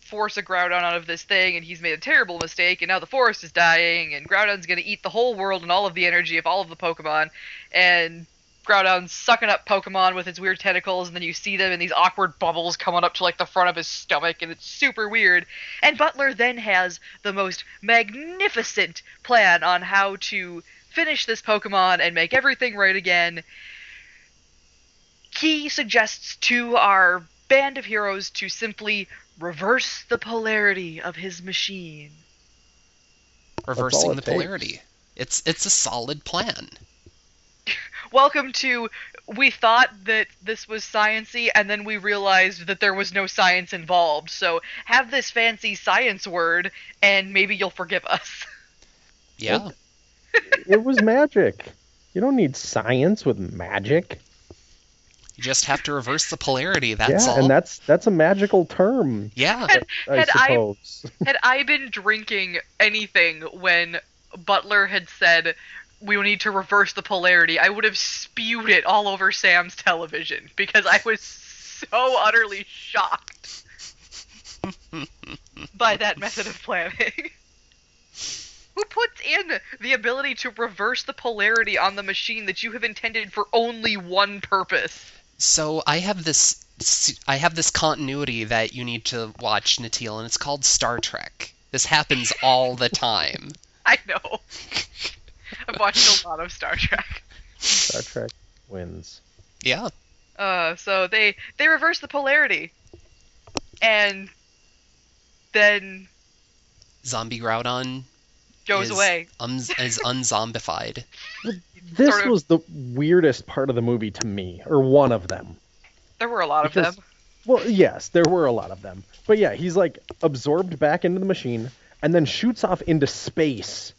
force a Groudon out of this thing, and he's made a terrible mistake. And now the forest is dying, and Groudon's gonna eat the whole world and all of the energy of all of the Pokemon. And Groudon's sucking up Pokemon with its weird tentacles, and then you see them in these awkward bubbles coming up to like the front of his stomach, and it's super weird. And Butler then has the most magnificent plan on how to finish this Pokemon and make everything right again. He suggests to our band of heroes to simply reverse the polarity of his machine. Reversing it the takes. polarity. It's it's a solid plan. [LAUGHS] Welcome to we thought that this was sciency and then we realized that there was no science involved. So have this fancy science word and maybe you'll forgive us. [LAUGHS] Yeah. it was magic. You don't need science with magic. You just have to reverse the polarity. That's yeah, all. and that's that's a magical term, yeah. I Had I- suppose. had I been drinking anything when Butler had said we need to reverse the polarity, I would have spewed it all over Sam's television because I was so utterly shocked by that method of planning. [LAUGHS] Who puts in the ability to reverse the polarity on the machine that you have intended for only one purpose? So I have this I have this continuity that you need to watch, Natil, and it's called Star Trek. This happens all the time. [LAUGHS] I know. [LAUGHS] I've watched a lot of Star Trek. Star Trek wins. Yeah. Uh, so they they reverse the polarity, and then Zombie Groudon goes is, away. Um, is [LAUGHS] unzombified. This Sort of. was the weirdest part of the movie to me, or one of them. There were a lot of them. Well, yes, there were a lot of them. But yeah, he's like absorbed back into the machine and then shoots off into space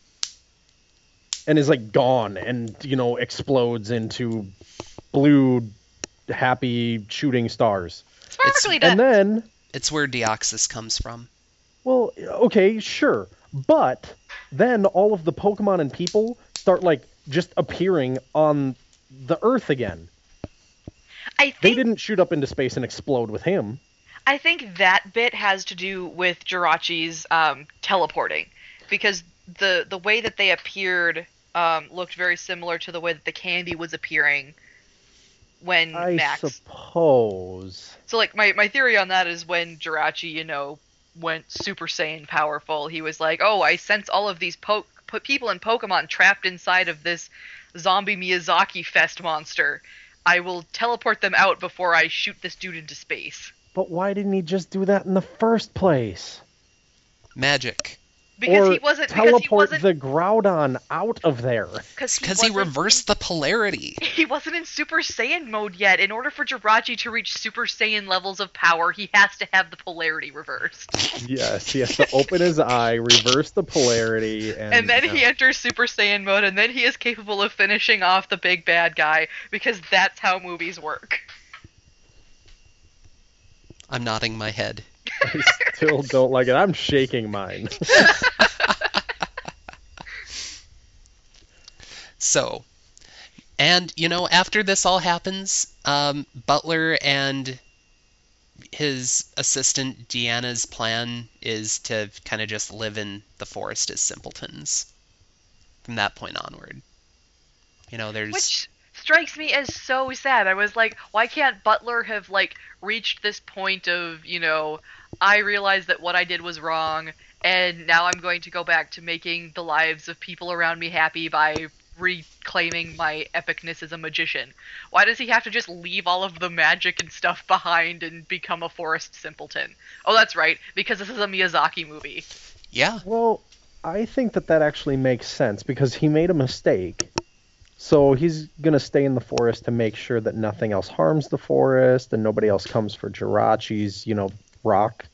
and is like gone and, you know, explodes into blue, happy shooting stars. It's. And then, It's where Deoxys comes from. well, okay, sure. But then all of the Pokemon and people start like just appearing on the Earth again. I think... They didn't shoot up into space and explode with him. I think that bit has to do with Jirachi's um, teleporting, because the the way that they appeared um, looked very similar to the way that the candy was appearing when I Max. suppose. So like my my theory on that is when Jirachi, you know, went Super Saiyan powerful, he was like, "Oh, I sense all of these po- put people in Pokemon trapped inside of this zombie Miyazaki fest monster. I will teleport them out before I shoot this dude into space." But why didn't he just do that in the first place? Magic. Because or he wasn't because teleport he wasn't the Groudon out of there. because he, he wasn't- reversed the polarity. [LAUGHS] He wasn't in Super Saiyan mode yet. In order for Jirachi to reach Super Saiyan levels of power, he has to have the polarity reversed. [LAUGHS] Yes, he has to open his eye, reverse the polarity, and, and then yeah. he enters Super Saiyan mode, and then he is capable of finishing off the big bad guy because that's how movies work. I'm nodding my head. I still don't like it. I'm shaking mine. [LAUGHS] So, and you know, after this all happens, um, Butler and his assistant Deanna's plan is to kind of just live in the forest as simpletons from that point onward. You know, there's Which strikes me as so sad. I was like, why can't Butler have like reached this point of, you know, I realized that what I did was wrong, and now I'm going to go back to making the lives of people around me happy by reclaiming my epicness as a magician. Why does he have to just leave all of the magic and stuff behind and become a forest simpleton? Oh, that's right, because this is a Miyazaki movie. yeah, well, I think that that actually makes sense because he made a mistake. So he's going to stay in the forest to make sure that nothing else harms the forest and nobody else comes for Jirachi's, you know, rock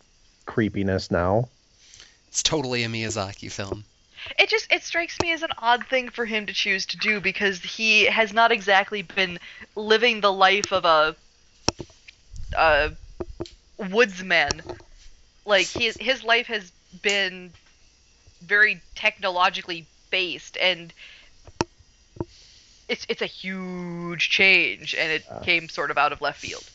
creepiness now. it's totally a Miyazaki film. it just it strikes me as an odd thing for him to choose to do because he has not exactly been living the life of a a woodsman like his his life has been very technologically based and it's it's a huge change and it Yeah. came sort of out of left field.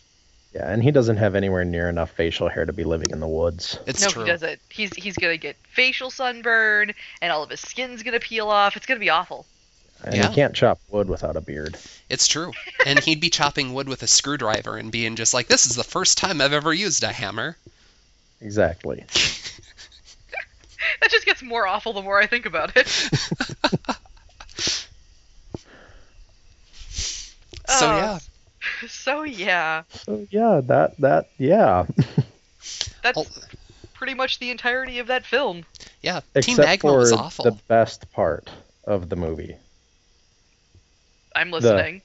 Yeah, and he doesn't have anywhere near enough facial hair to be living in the woods. It's no, true. he doesn't. He's he's gonna get facial sunburn and all of his skin's gonna peel off. It's gonna be awful. And Yeah. he can't chop wood without a beard. It's true. And he'd be chopping wood with a screwdriver and being just like, "This is the first time I've ever used a hammer." Exactly. [LAUGHS] That just gets more awful the more I think about it. [LAUGHS] So yeah, [LAUGHS] so yeah. So yeah, that that yeah. [LAUGHS] That's oh. pretty much the entirety of that film. Yeah, Except Team Magma was awful. The best part of the movie. I'm listening.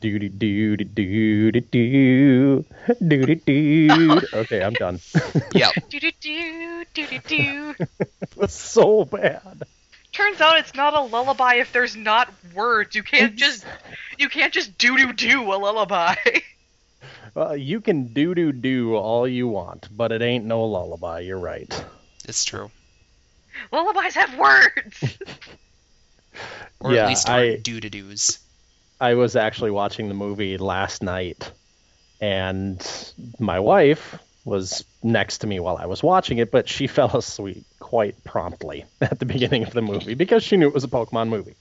Do do do do do do do do Okay, I'm done. [LAUGHS] yeah. Do do do do do so bad. Turns out it's not a lullaby if there's not words. You can't just you can't just do do do a lullaby. [LAUGHS] Well, you can do do do all you want, but it ain't no lullaby. You're right. It's true. Lullabies have words. [LAUGHS] Or Yeah, at least I- aren't doo to doos. I was actually watching the movie last night, and my wife was next to me while I was watching it, but she [LAUGHS] fell asleep quite promptly at the beginning of the movie because she knew it was a Pokemon movie.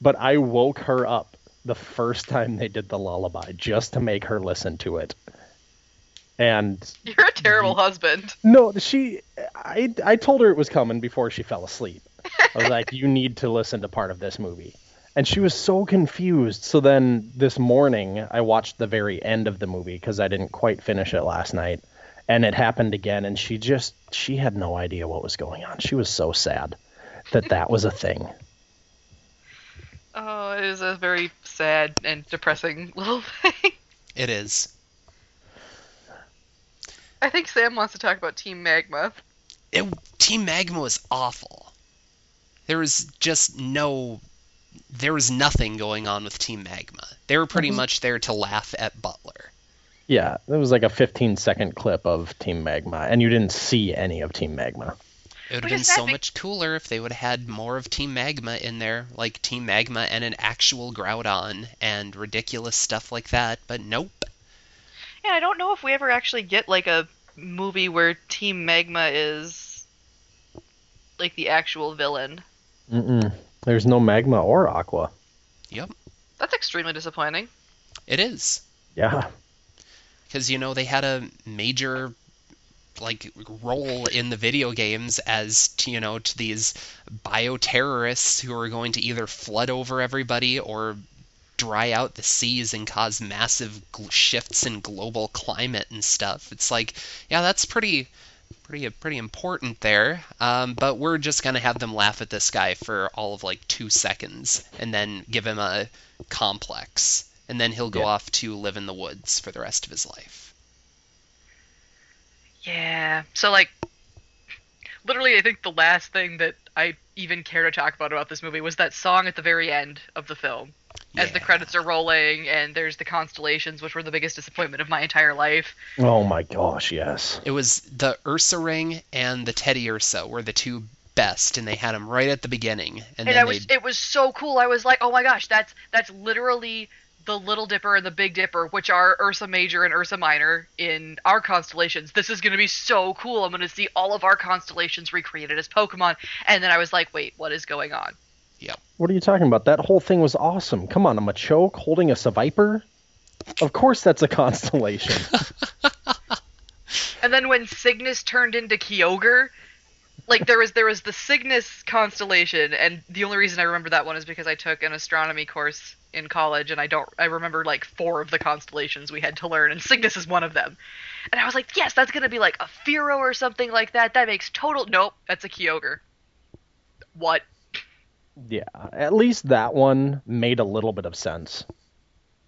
But I woke her up the first time they did the lullaby just to make her listen to it. And You're a terrible husband. no, she I I told her it was coming before she fell asleep. I was like, "You need to listen to part of this movie." And she was so confused. So then this morning, I watched the very end of the movie because I didn't quite finish it last night, and it happened again. And she just she had no idea what was going on. She was so sad that that was a thing. Oh, it is a very sad and depressing [LAUGHS] little thing. It is. I think Sam wants to talk about Team Magma. It, Team Magma was awful. There was just no. There was nothing going on with Team Magma. They were pretty mm-hmm. much there to laugh at Butler. Yeah, it was like a 15 second clip of Team Magma, and you didn't see any of Team Magma. It would have been so be- much cooler if they would have had more of Team Magma in there, like Team Magma and an actual Groudon and ridiculous stuff like that, but nope. Yeah, I don't know if we ever actually get like a movie where Team Magma is like the actual villain. Mm-mm. There's no Magma or Aqua. Yep, That's extremely disappointing. it is. Yeah. Because you know they had a major like role in the video games as to, you know to these bioterrorists who are going to either flood over everybody or dry out the seas and cause massive shifts in global climate and stuff. It's like, yeah, that's pretty pretty pretty important there. Um, but we're just gonna have them laugh at this guy for all of like two seconds and then give him a complex, and then he'll go Yeah. off to live in the woods for the rest of his life. Yeah. So like literally I think the last thing that I even care to talk about about this movie was that song at the very end of the film. As the credits are rolling and there's the constellations which were the biggest disappointment of my entire life. Oh my gosh, yes. It was the Ursa ring and the Teddy Ursa were the two best, and they had them right at the beginning, and, And then I they was it was so cool. I was like, "Oh my gosh, that's that's literally the Little Dipper and the Big Dipper, which are Ursa Major and Ursa Minor in our constellations. This is going to be so cool. I'm going to see all of our constellations recreated as Pokemon." And then I was like, "Wait, what is going on?" Yep. What are you talking about? That whole thing was awesome. Come on, a Machoke holding a Seviper? Of course that's a constellation. [LAUGHS] And then when Cygnus turned into Kyogre, like there was there was the Cygnus constellation, and the only reason I remember that one is because I took an astronomy course in college, and I don't I remember like four of the constellations we had to learn, and Cygnus is one of them. And I was like, yes, that's gonna be like a Fearow or something like that. That makes total nope, that's a Kyogre. What? yeah, at least that one made a little bit of sense.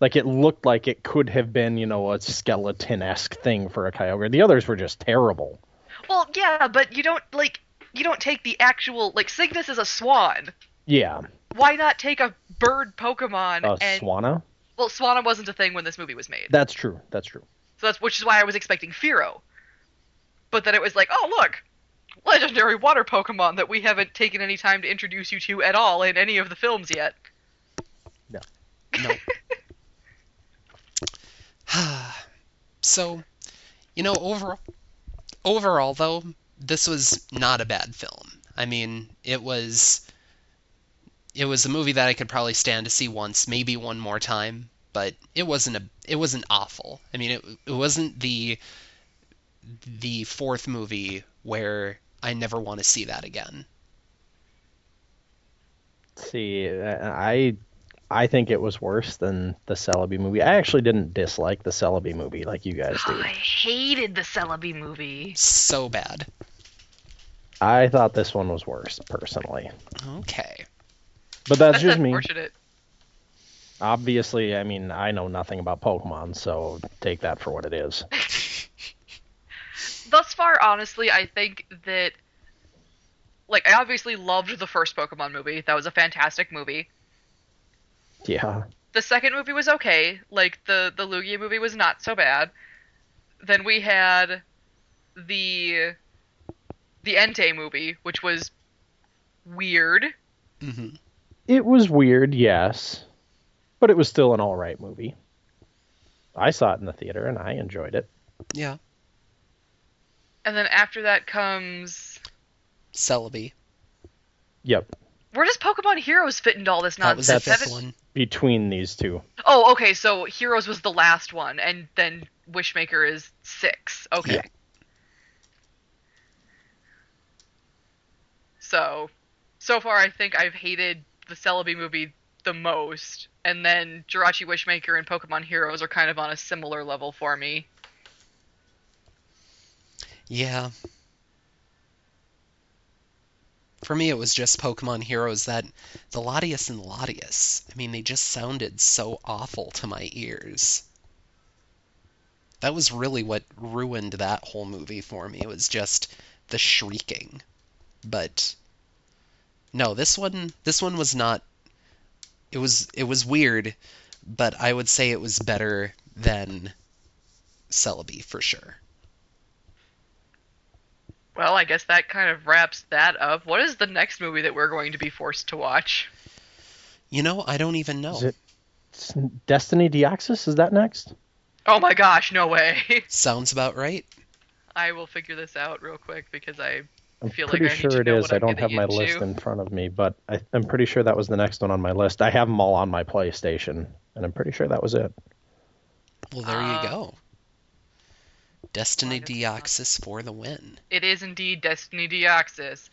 Like it looked like it could have been, you know, a skeleton-esque thing for a Kyogre. The others were just terrible. Well, yeah, but you don't like you don't take the actual like Cygnus is a swan. Yeah, Why not take a bird Pokemon uh, and Swanna. well, Swanna wasn't a thing when this movie was made. That's true. That's true. So that's which is why I was expecting Fearow. But then it was like, oh look, legendary water Pokemon that we haven't taken any time to introduce you to at all in any of the films yet. No. [LAUGHS] No. [SIGHS] so, you know, overall, overall though, this was not a bad film. I mean, it was it was a movie that I could probably stand to see once, maybe one more time, but it wasn't a it wasn't awful. I mean, it it wasn't the the fourth movie where I never want to see that again. See, I I think it was worse than the Celebi movie. I actually didn't dislike the Celebi movie like you guys do. I hated the Celebi movie. So bad. I thought this one was worse personally, Okay. but that's, That's just me. Obviously, I mean I know nothing about Pokemon, so take that for what it is. [LAUGHS] Thus far, honestly, I think that like I obviously loved the first Pokemon movie. That was a fantastic movie. Yeah, the second movie was okay. Like the the Lugia movie was not so bad. Then we had the the Entei movie, which was weird. hmm it was weird, yes, but it was still an all right movie. I saw it in the theater and I enjoyed it. Yeah. And then after that comes Celebi. Yep, where does Pokemon Heroes fit into all this That was the nonsense? fifth one. between these two. Oh, okay. So Heroes was the last one, and then Wishmaker is six. Okay. Yeah. So, so far, I think I've hated the Celebi movie the most, and then Jirachi Wishmaker and Pokemon Heroes are kind of on a similar level for me. Yeah. For me, it was just Pokemon Heroes that the Latias and Latios. I mean, they just sounded so awful to my ears. That was really what ruined that whole movie for me. It was just the shrieking. But no, this one this one was not it was it was weird, but I would say it was better than Celebi for sure. Well, I guess that kind of wraps that up. What is the next movie that we're going to be forced to watch? You know, I don't even know. Is it S- Destiny Deoxys? Is that next? Oh my gosh, no way. [LAUGHS] Sounds about right. I will figure this out real quick because I I'm feel pretty I need sure to it know is. what I don't have getting my list in front of me, but I, I'm pretty sure that was the next one on my list. I have them all on my PlayStation, and I'm pretty sure that was it. Well, there Uh, you go. Destiny Well, Deoxys for the win. It is indeed Destiny Deoxys.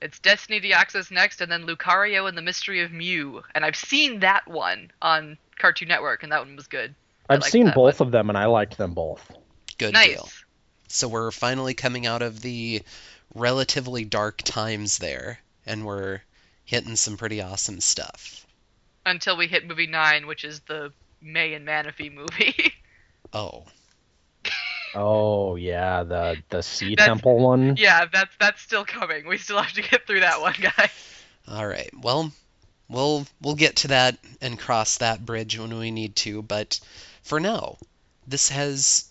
It's Destiny Deoxys next, and then Lucario and the Mystery of Mew. And I've seen that one on Cartoon Network, and that one was good. I I've seen both one. of them and I liked them both. Good nice. deal. So we're finally coming out of the relatively dark times there, and we're hitting some pretty awesome stuff. Until we hit movie nine, which is the May and Manaphy movie. [LAUGHS] Oh, Oh yeah, the the Sea That's- Temple one. yeah, that's that's still coming. We still have to get through that one, guys. all right. Well, we'll we'll get to that and cross that bridge when we need to, but for now, this has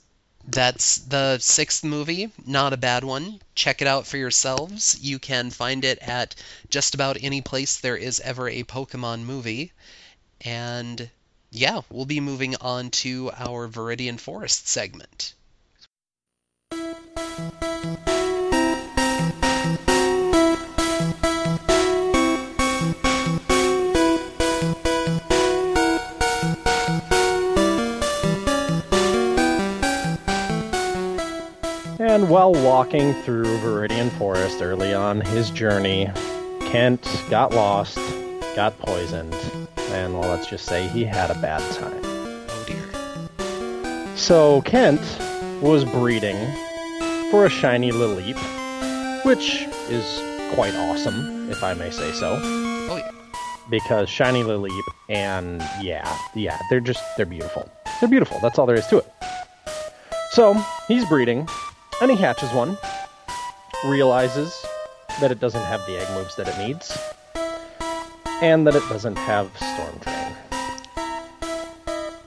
that's the sixth movie, not a bad one. Check it out for yourselves. You can find it at just about any place there is ever a Pokemon movie. And yeah, we'll be moving on to our Viridian Forest segment. And while walking through Viridian Forest early on his journey, Kent got lost, got poisoned, and well, let's just say he had a bad time. Oh dear. So Kent was breeding for a shiny Lileep, which is quite awesome, if I may say so. Oh yeah. Because shiny Lileep and yeah, yeah, they're just they're beautiful. They're beautiful. That's all there is to it. So he's breeding, and he hatches one. Realizes that it doesn't have the egg moves that it needs, and that it doesn't have Storm Drain.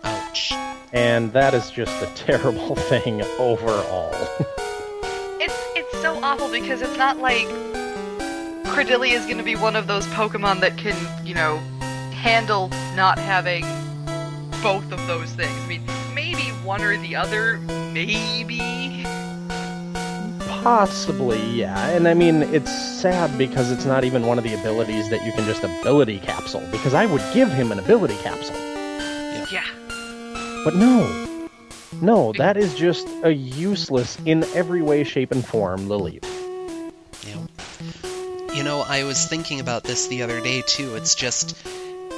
Ouch. And that is just a terrible [LAUGHS] thing overall. It's it's so awful because it's not like Cradily is going to be one of those Pokemon that can, you know, handle not having both of those things. I mean, maybe one or the other, maybe. Possibly, yeah. And I mean, it's sad because it's not even one of the abilities that you can just ability capsule. Because I would give him an ability capsule. Yeah. But no. No, that is just a useless, in every way, shape, and form, Lily. Yeah. You know, I was thinking about this the other day too. It's just,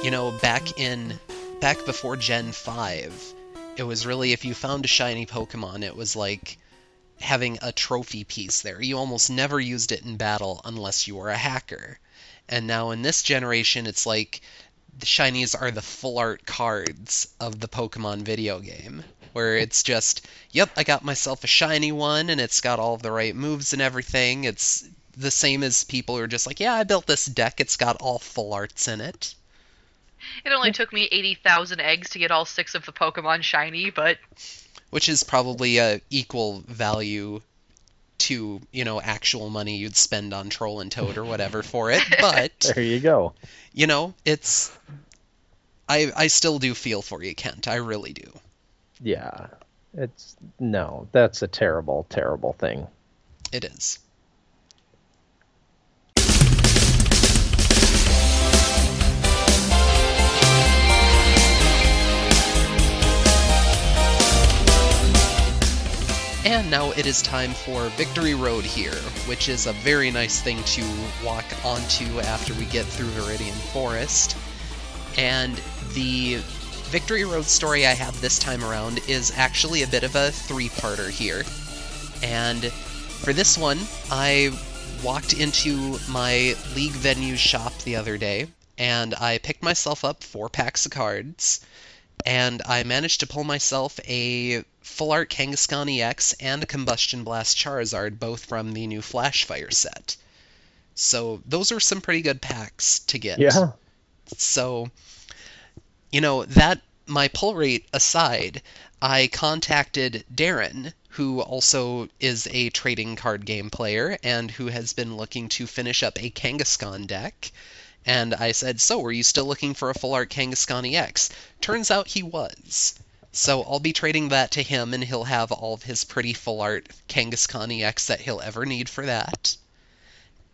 you know, back in back before Gen 5, it was really if you found a shiny Pokemon, it was like having a trophy piece there. You almost never used it in battle unless you were a hacker. And now in this generation, it's like the shinies are the full art cards of the Pokemon video game, where it's just, yep, I got myself a shiny one, and it's got all the right moves and everything. It's the same as people who are just like, yeah, I built this deck, it's got all full arts in it. It only took me 80,000 eggs to get all six of the Pokemon shiny, but Which is probably a equal value to, you know, actual money you'd spend on Troll and Toad or whatever for it. [LAUGHS] But There you go. you know, it's I I still do feel for you, Kent. I really do. Yeah. It's. No, that's a terrible, terrible thing. It is. And now it is time for Victory Road here, which is a very nice thing to walk onto after we get through Viridian Forest. And the Victory Road story I have this time around is actually a bit of a three-parter here. And for this one, I walked into my League venue shop the other day, and I picked myself up four packs of cards, and I managed to pull myself a Full Art Kangaskhan EX and Combustion Blast Charizard, both from the new Flashfire set. So those are some pretty good packs to get. Yeah. So, you know, that my pull rate aside, I contacted Darren, who also is a trading card game player and who has been looking to finish up a Kangaskhan deck. And I said, So, are you still looking for a full art Kangaskhan EX? Turns out he was. So I'll be trading that to him, and he'll have all of his pretty full art Kangaskhan EX that he'll ever need for that.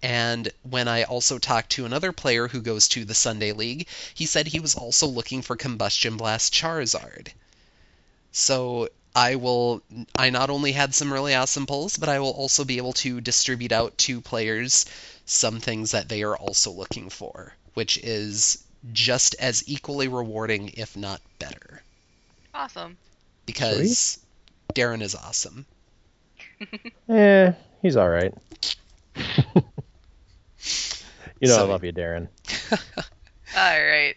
And when I also talked to another player who goes to the Sunday League, he said he was also looking for Combustion Blast Charizard. So I will. I not only had some really awesome pulls, but I will also be able to distribute out to players some things that they are also looking for, which is just as equally rewarding, if not better. Awesome. Because Darren is awesome. [LAUGHS] Eh, he's all right. [LAUGHS] you know I love you, Darren. [LAUGHS] All right.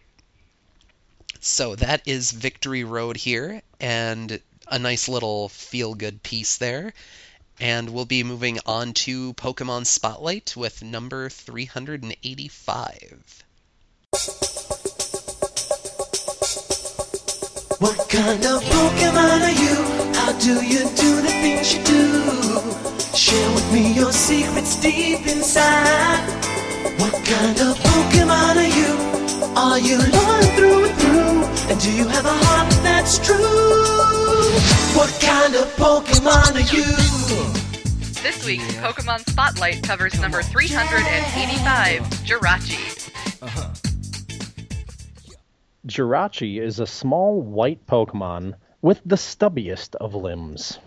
So that is Victory Road here, and a nice little feel good piece there. And we'll be moving on to Pokemon Spotlight with number 385. What kind of Pokemon are you? How do you do the things you do? Share with me your secrets deep inside. What kind of Pokemon are you? Are you loyal through and through? And do you have a heart that's true? What kind of Pokemon are you? This week's Pokemon Spotlight covers number 385, Jirachi. Uh-huh. Jirachi is a small white Pokemon with the stubbiest of limbs.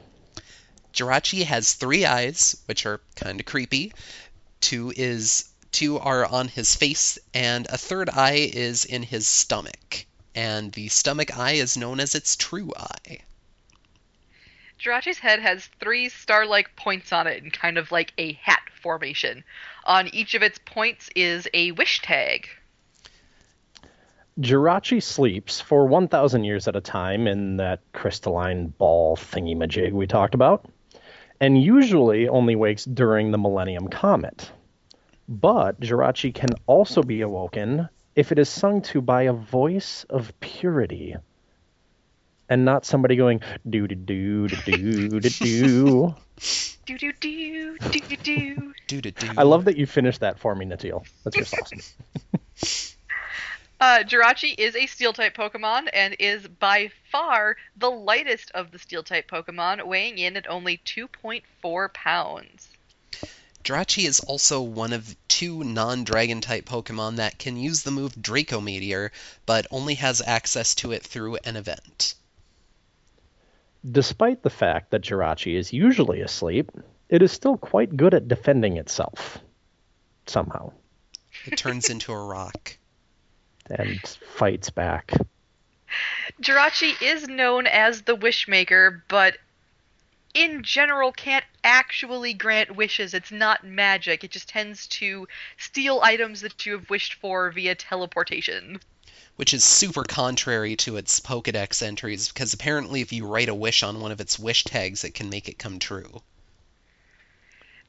Jirachi has three eyes, which are kind of creepy. Two is two are on his face, and a third eye is in his stomach. And the stomach eye is known as its true eye. Jirachi's head has three star-like points on it in kind of like a hat formation. On each of its points is a wish tag. Jirachi sleeps for 1,000 years at a time in that crystalline ball thingy-majig we talked about, and usually only wakes during the Millennium Comet. But Jirachi can also be awoken if it is sung to by a voice of purity, and not somebody going doo doo doo doo doo doo. Do do do do do do. Doo doo doo. I love that you finished that for me, Natil. That's just awesome. [LAUGHS] Uh, Jirachi is a steel type Pokemon and is by far the lightest of the steel type Pokemon, weighing in at only 2.4 pounds. Jirachi is also one of two non-dragon type Pokemon that can use the move Draco Meteor, but only has access to it through an event. Despite the fact that Jirachi is usually asleep, it is still quite good at defending itself. Somehow. It turns into a rock. [LAUGHS] And fights back. Jirachi is known as the Wishmaker, but in general can't actually grant wishes. It's not magic. It just tends to steal items that you have wished for via teleportation. which is super contrary to its Pokedex entries, because apparently if you write a wish on one of its wish tags, it can make it come true.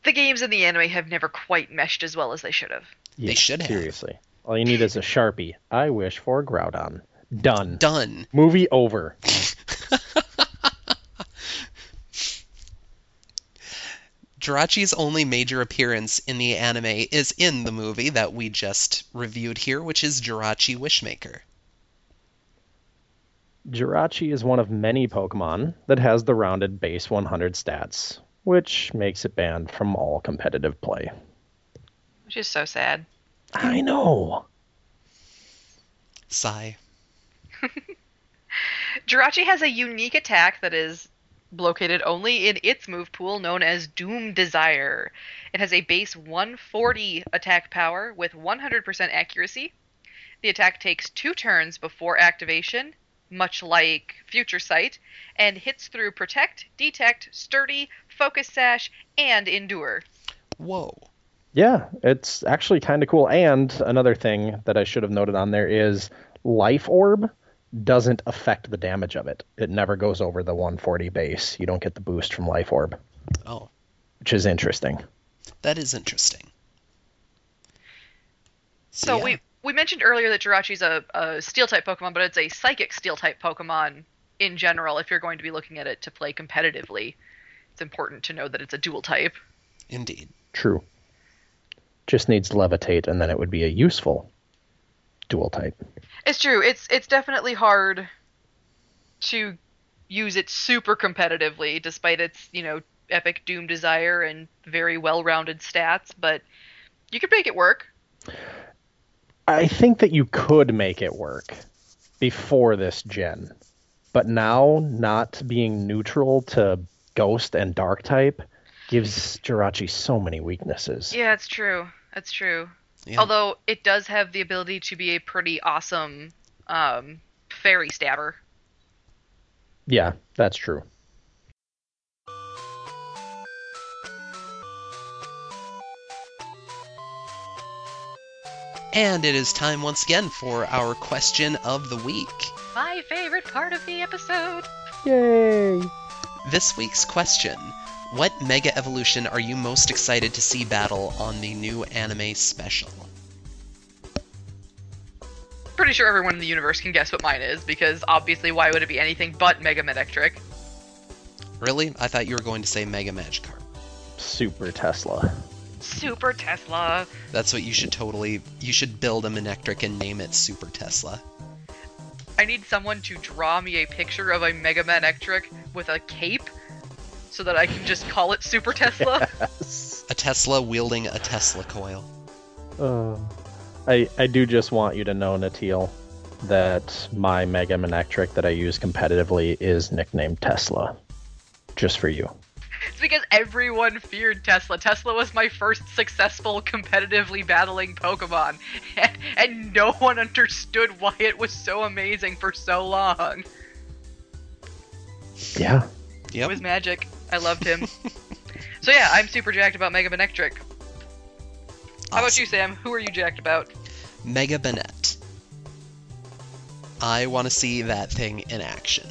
The games in the anime have never quite meshed as well as they should have. Yeah, should have. Seriously. All you need is a Sharpie. I wish for Groudon. Done. Done. Movie over. [LAUGHS] Jirachi's only major appearance in the anime is in the movie that we just reviewed here, which is Jirachi Wishmaker. Jirachi is one of many Pokemon that has the rounded base 100 stats, which makes it banned from all competitive play. Which is so sad. I know. Sigh. [LAUGHS] Jirachi has a unique attack that is located only in its move pool known as Doom Desire. It has a base 140 attack power with 100% accuracy. The attack takes two turns before activation, much like Future Sight, and hits through Protect, Detect, Sturdy, Focus Sash, and Endure. Whoa. Yeah, it's actually kind of cool. And another thing that I should have noted on there is Life Orb doesn't affect the damage of it. It never goes over the 140 base. You don't get the boost from Life Orb, Oh, which is interesting. that is interesting. So yeah. we we mentioned earlier that Jirachi's a, a steel type Pokemon, but it's a psychic steel type Pokemon in general. If you're going to be looking at it to play competitively, it's important to know that it's a dual type. Indeed. True. Just needs Levitate, and then it would be a useful dual type. It's true. It's it's definitely hard to use it super competitively, despite its you know epic Doom Desire and very well-rounded stats. But you could make it work. I think that you could make it work before this gen. But now, not being neutral to Ghost and Dark type gives Jirachi so many weaknesses. Yeah, it's true. That's true. Yeah. Although it does have the ability to be a pretty awesome um, fairy stabber. Yeah, that's true. And it is time once again for our question of the week. My favorite part of the episode. Yay! This week's question What Mega Evolution are you most excited to see battle on the new anime special? Pretty sure everyone in the universe can guess what mine is, because obviously, why would it be anything but Mega Manectric? Really? I thought you were going to say Mega Magikarp. Super Tesla. Super Tesla. That's what you should totally. You should build a Manectric and name it Super Tesla. I need someone to draw me a picture of a Mega Manectric with a cape so that I can just call it Super Tesla. [LAUGHS] [LAUGHS] A Tesla wielding a Tesla coil. Uh, I I do just want you to know, Natil, that my Mega Manectric that I use competitively is nicknamed Tesla. Just for you. It's because everyone feared Tesla. Tesla was my first successful competitively battling Pokemon, and, [LAUGHS] and no one understood why it was so amazing for so long. Yeah. It Yep. was magic. I loved him. [LAUGHS] so yeah, I'm super jacked about Mega Manectric. How about you, Sam? Who are you jacked about? Mega Banette. I want to see that thing in action.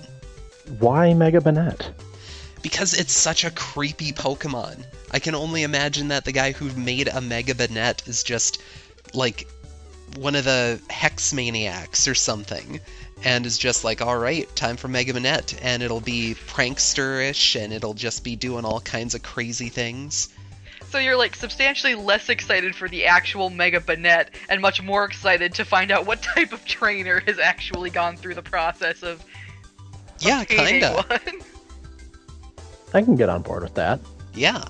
Why Mega Banette? Because it's such a creepy Pokemon. I can only imagine that the guy who made a Mega Banette is just like one of the Hex Maniacs or something. And is just like, alright, time for Mega Banette. And it'll be pranksterish and it'll just be doing all kinds of crazy things. So you're like substantially less excited for the actual Mega Banette and much more excited to find out what [LAUGHS] type of trainer has actually gone through the process of Yeah, kinda. one. [LAUGHS] I can get on board with that. Yeah.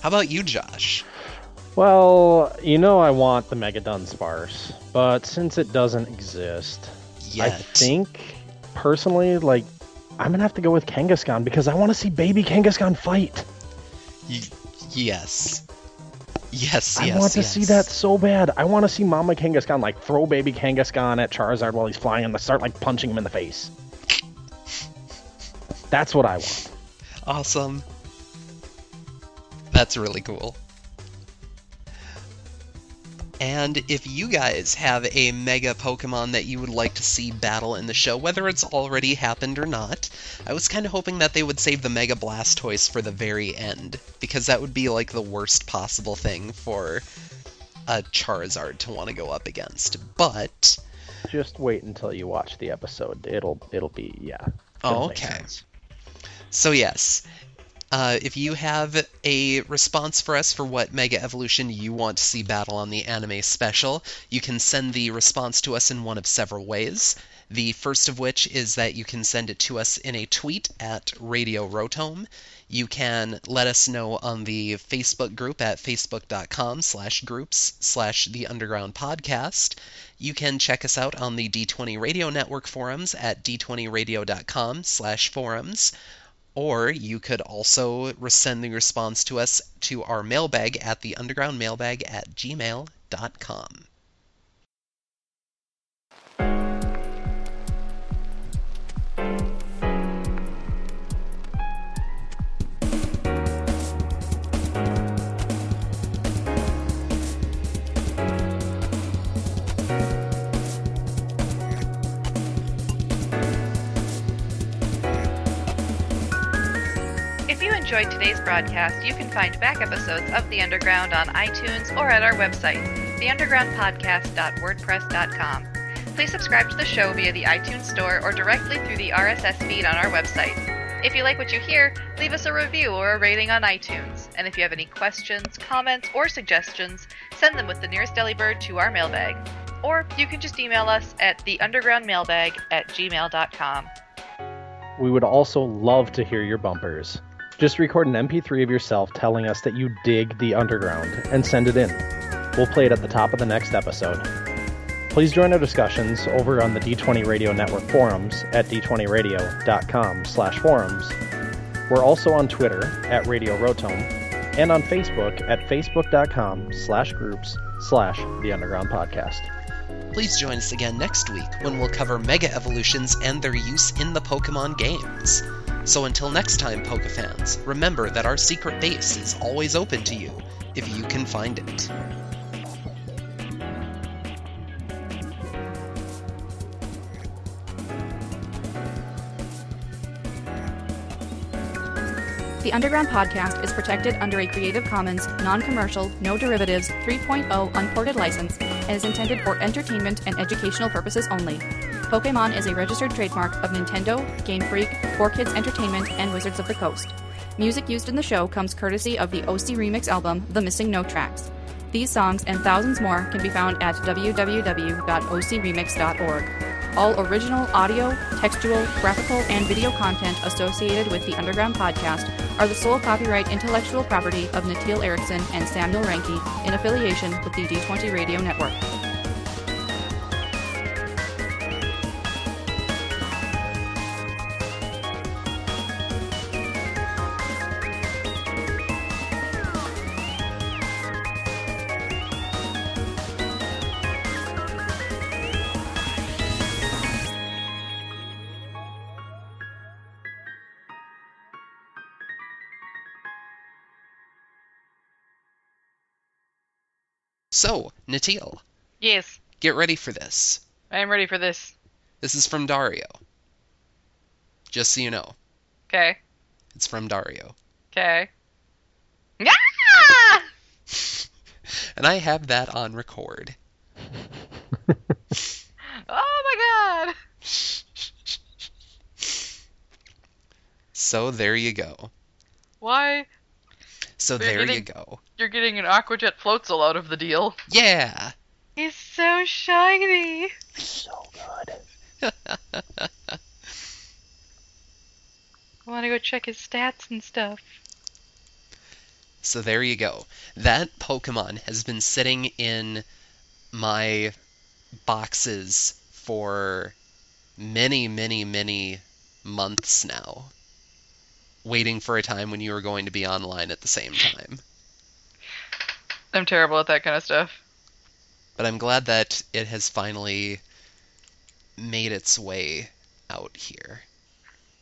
How about you, Josh? Well, you know I want the Mega Dunsparce, but since it doesn't exist, I think personally, like, I'm gonna have to go with Kangaskhan because I want to see baby Kangaskhan fight. Y- yes. Yes, I yes, want to yes. see that so bad. I want to see Mama Kangaskhan like throw baby Kangaskhan at Charizard while he's flying and start like punching him in the face. That's what I want. Awesome. That's really cool. And if you guys have a mega Pokemon that you would like to see battle in the show, whether it's already happened or not, I was kind of hoping that they would save the Mega Blastoise for the very end, because that would be like the worst possible thing for a Charizard to want to go up against. But Just wait until you watch the episode. It'll it'll be yeah. Oh, it'll make okay. So yes, uh, if you have a response for us for what Mega Evolution you want to see battle on the anime special, you can send the response to us in one of several ways. The first of which is that you can send it to us in a tweet at Radio Rotom. You can let us know on the Facebook group at facebook.com slash groups slash the underground podcast. You can check us out on the D20 Radio Network forums at d20radio.com slash forums. Or you could also send the response to us to our mailbag at the underground mailbag at gmail.com. enjoyed today's broadcast, you can find back episodes of The Underground on iTunes or at our website, theundergroundpodcast.wordpress.com. Please subscribe to the show via the iTunes Store or directly through the RSS feed on our website. If you like what you hear, leave us a review or a rating on iTunes. And if you have any questions, comments, or suggestions, send them with the nearest Delibird to our mailbag. Or you can just email us at theundergroundmailbag at gmail.com. We would also love to hear your bumpers. Just record an MP3 of yourself telling us that you dig the underground and send it in. We'll play it at the top of the next episode. Please join our discussions over on the D20 Radio Network forums at d20radio.com slash forums. We're also on Twitter at Radio Rotom and on Facebook at facebook.com slash groups slash the Underground Podcast. Please join us again next week when we'll cover Mega Evolutions and their use in the Pokemon games. So until next time, Poke fans, remember that our secret base is always open to you if you can find it. The Underground Podcast is protected under a Creative Commons, non commercial, no derivatives 3.0 unported license and is intended for entertainment and educational purposes only. Pokemon is a registered trademark of Nintendo, Game Freak, 4Kids Entertainment, and Wizards of the Coast. Music used in the show comes courtesy of the OC Remix album, The Missing No Tracks. These songs and thousands more can be found at www.ocremix.org. All original audio, textual, graphical, and video content associated with the Underground Podcast are the sole copyright intellectual property of Natil Erickson and Samuel Ranke in affiliation with the D20 Radio Network. So, Natil, Yes, get ready for this. I am ready for this. This is from Dario. Just so you know, Okay. it's from Dario. Okay. Ah! [LAUGHS] And I have that on record. [LAUGHS] Oh my god! [LAUGHS] So there you go. Why? So We're there you go. You're getting an Aquajet Floatzel out of the deal. Yeah. He's so shiny. So good. [LAUGHS] I want to go check his stats and stuff. So there you go. That Pokemon has been sitting in my boxes for many, many, many months now, waiting for a time when you were going to be online at the same time. I'm terrible at that kind of stuff. But I'm glad that it has finally made its way out here.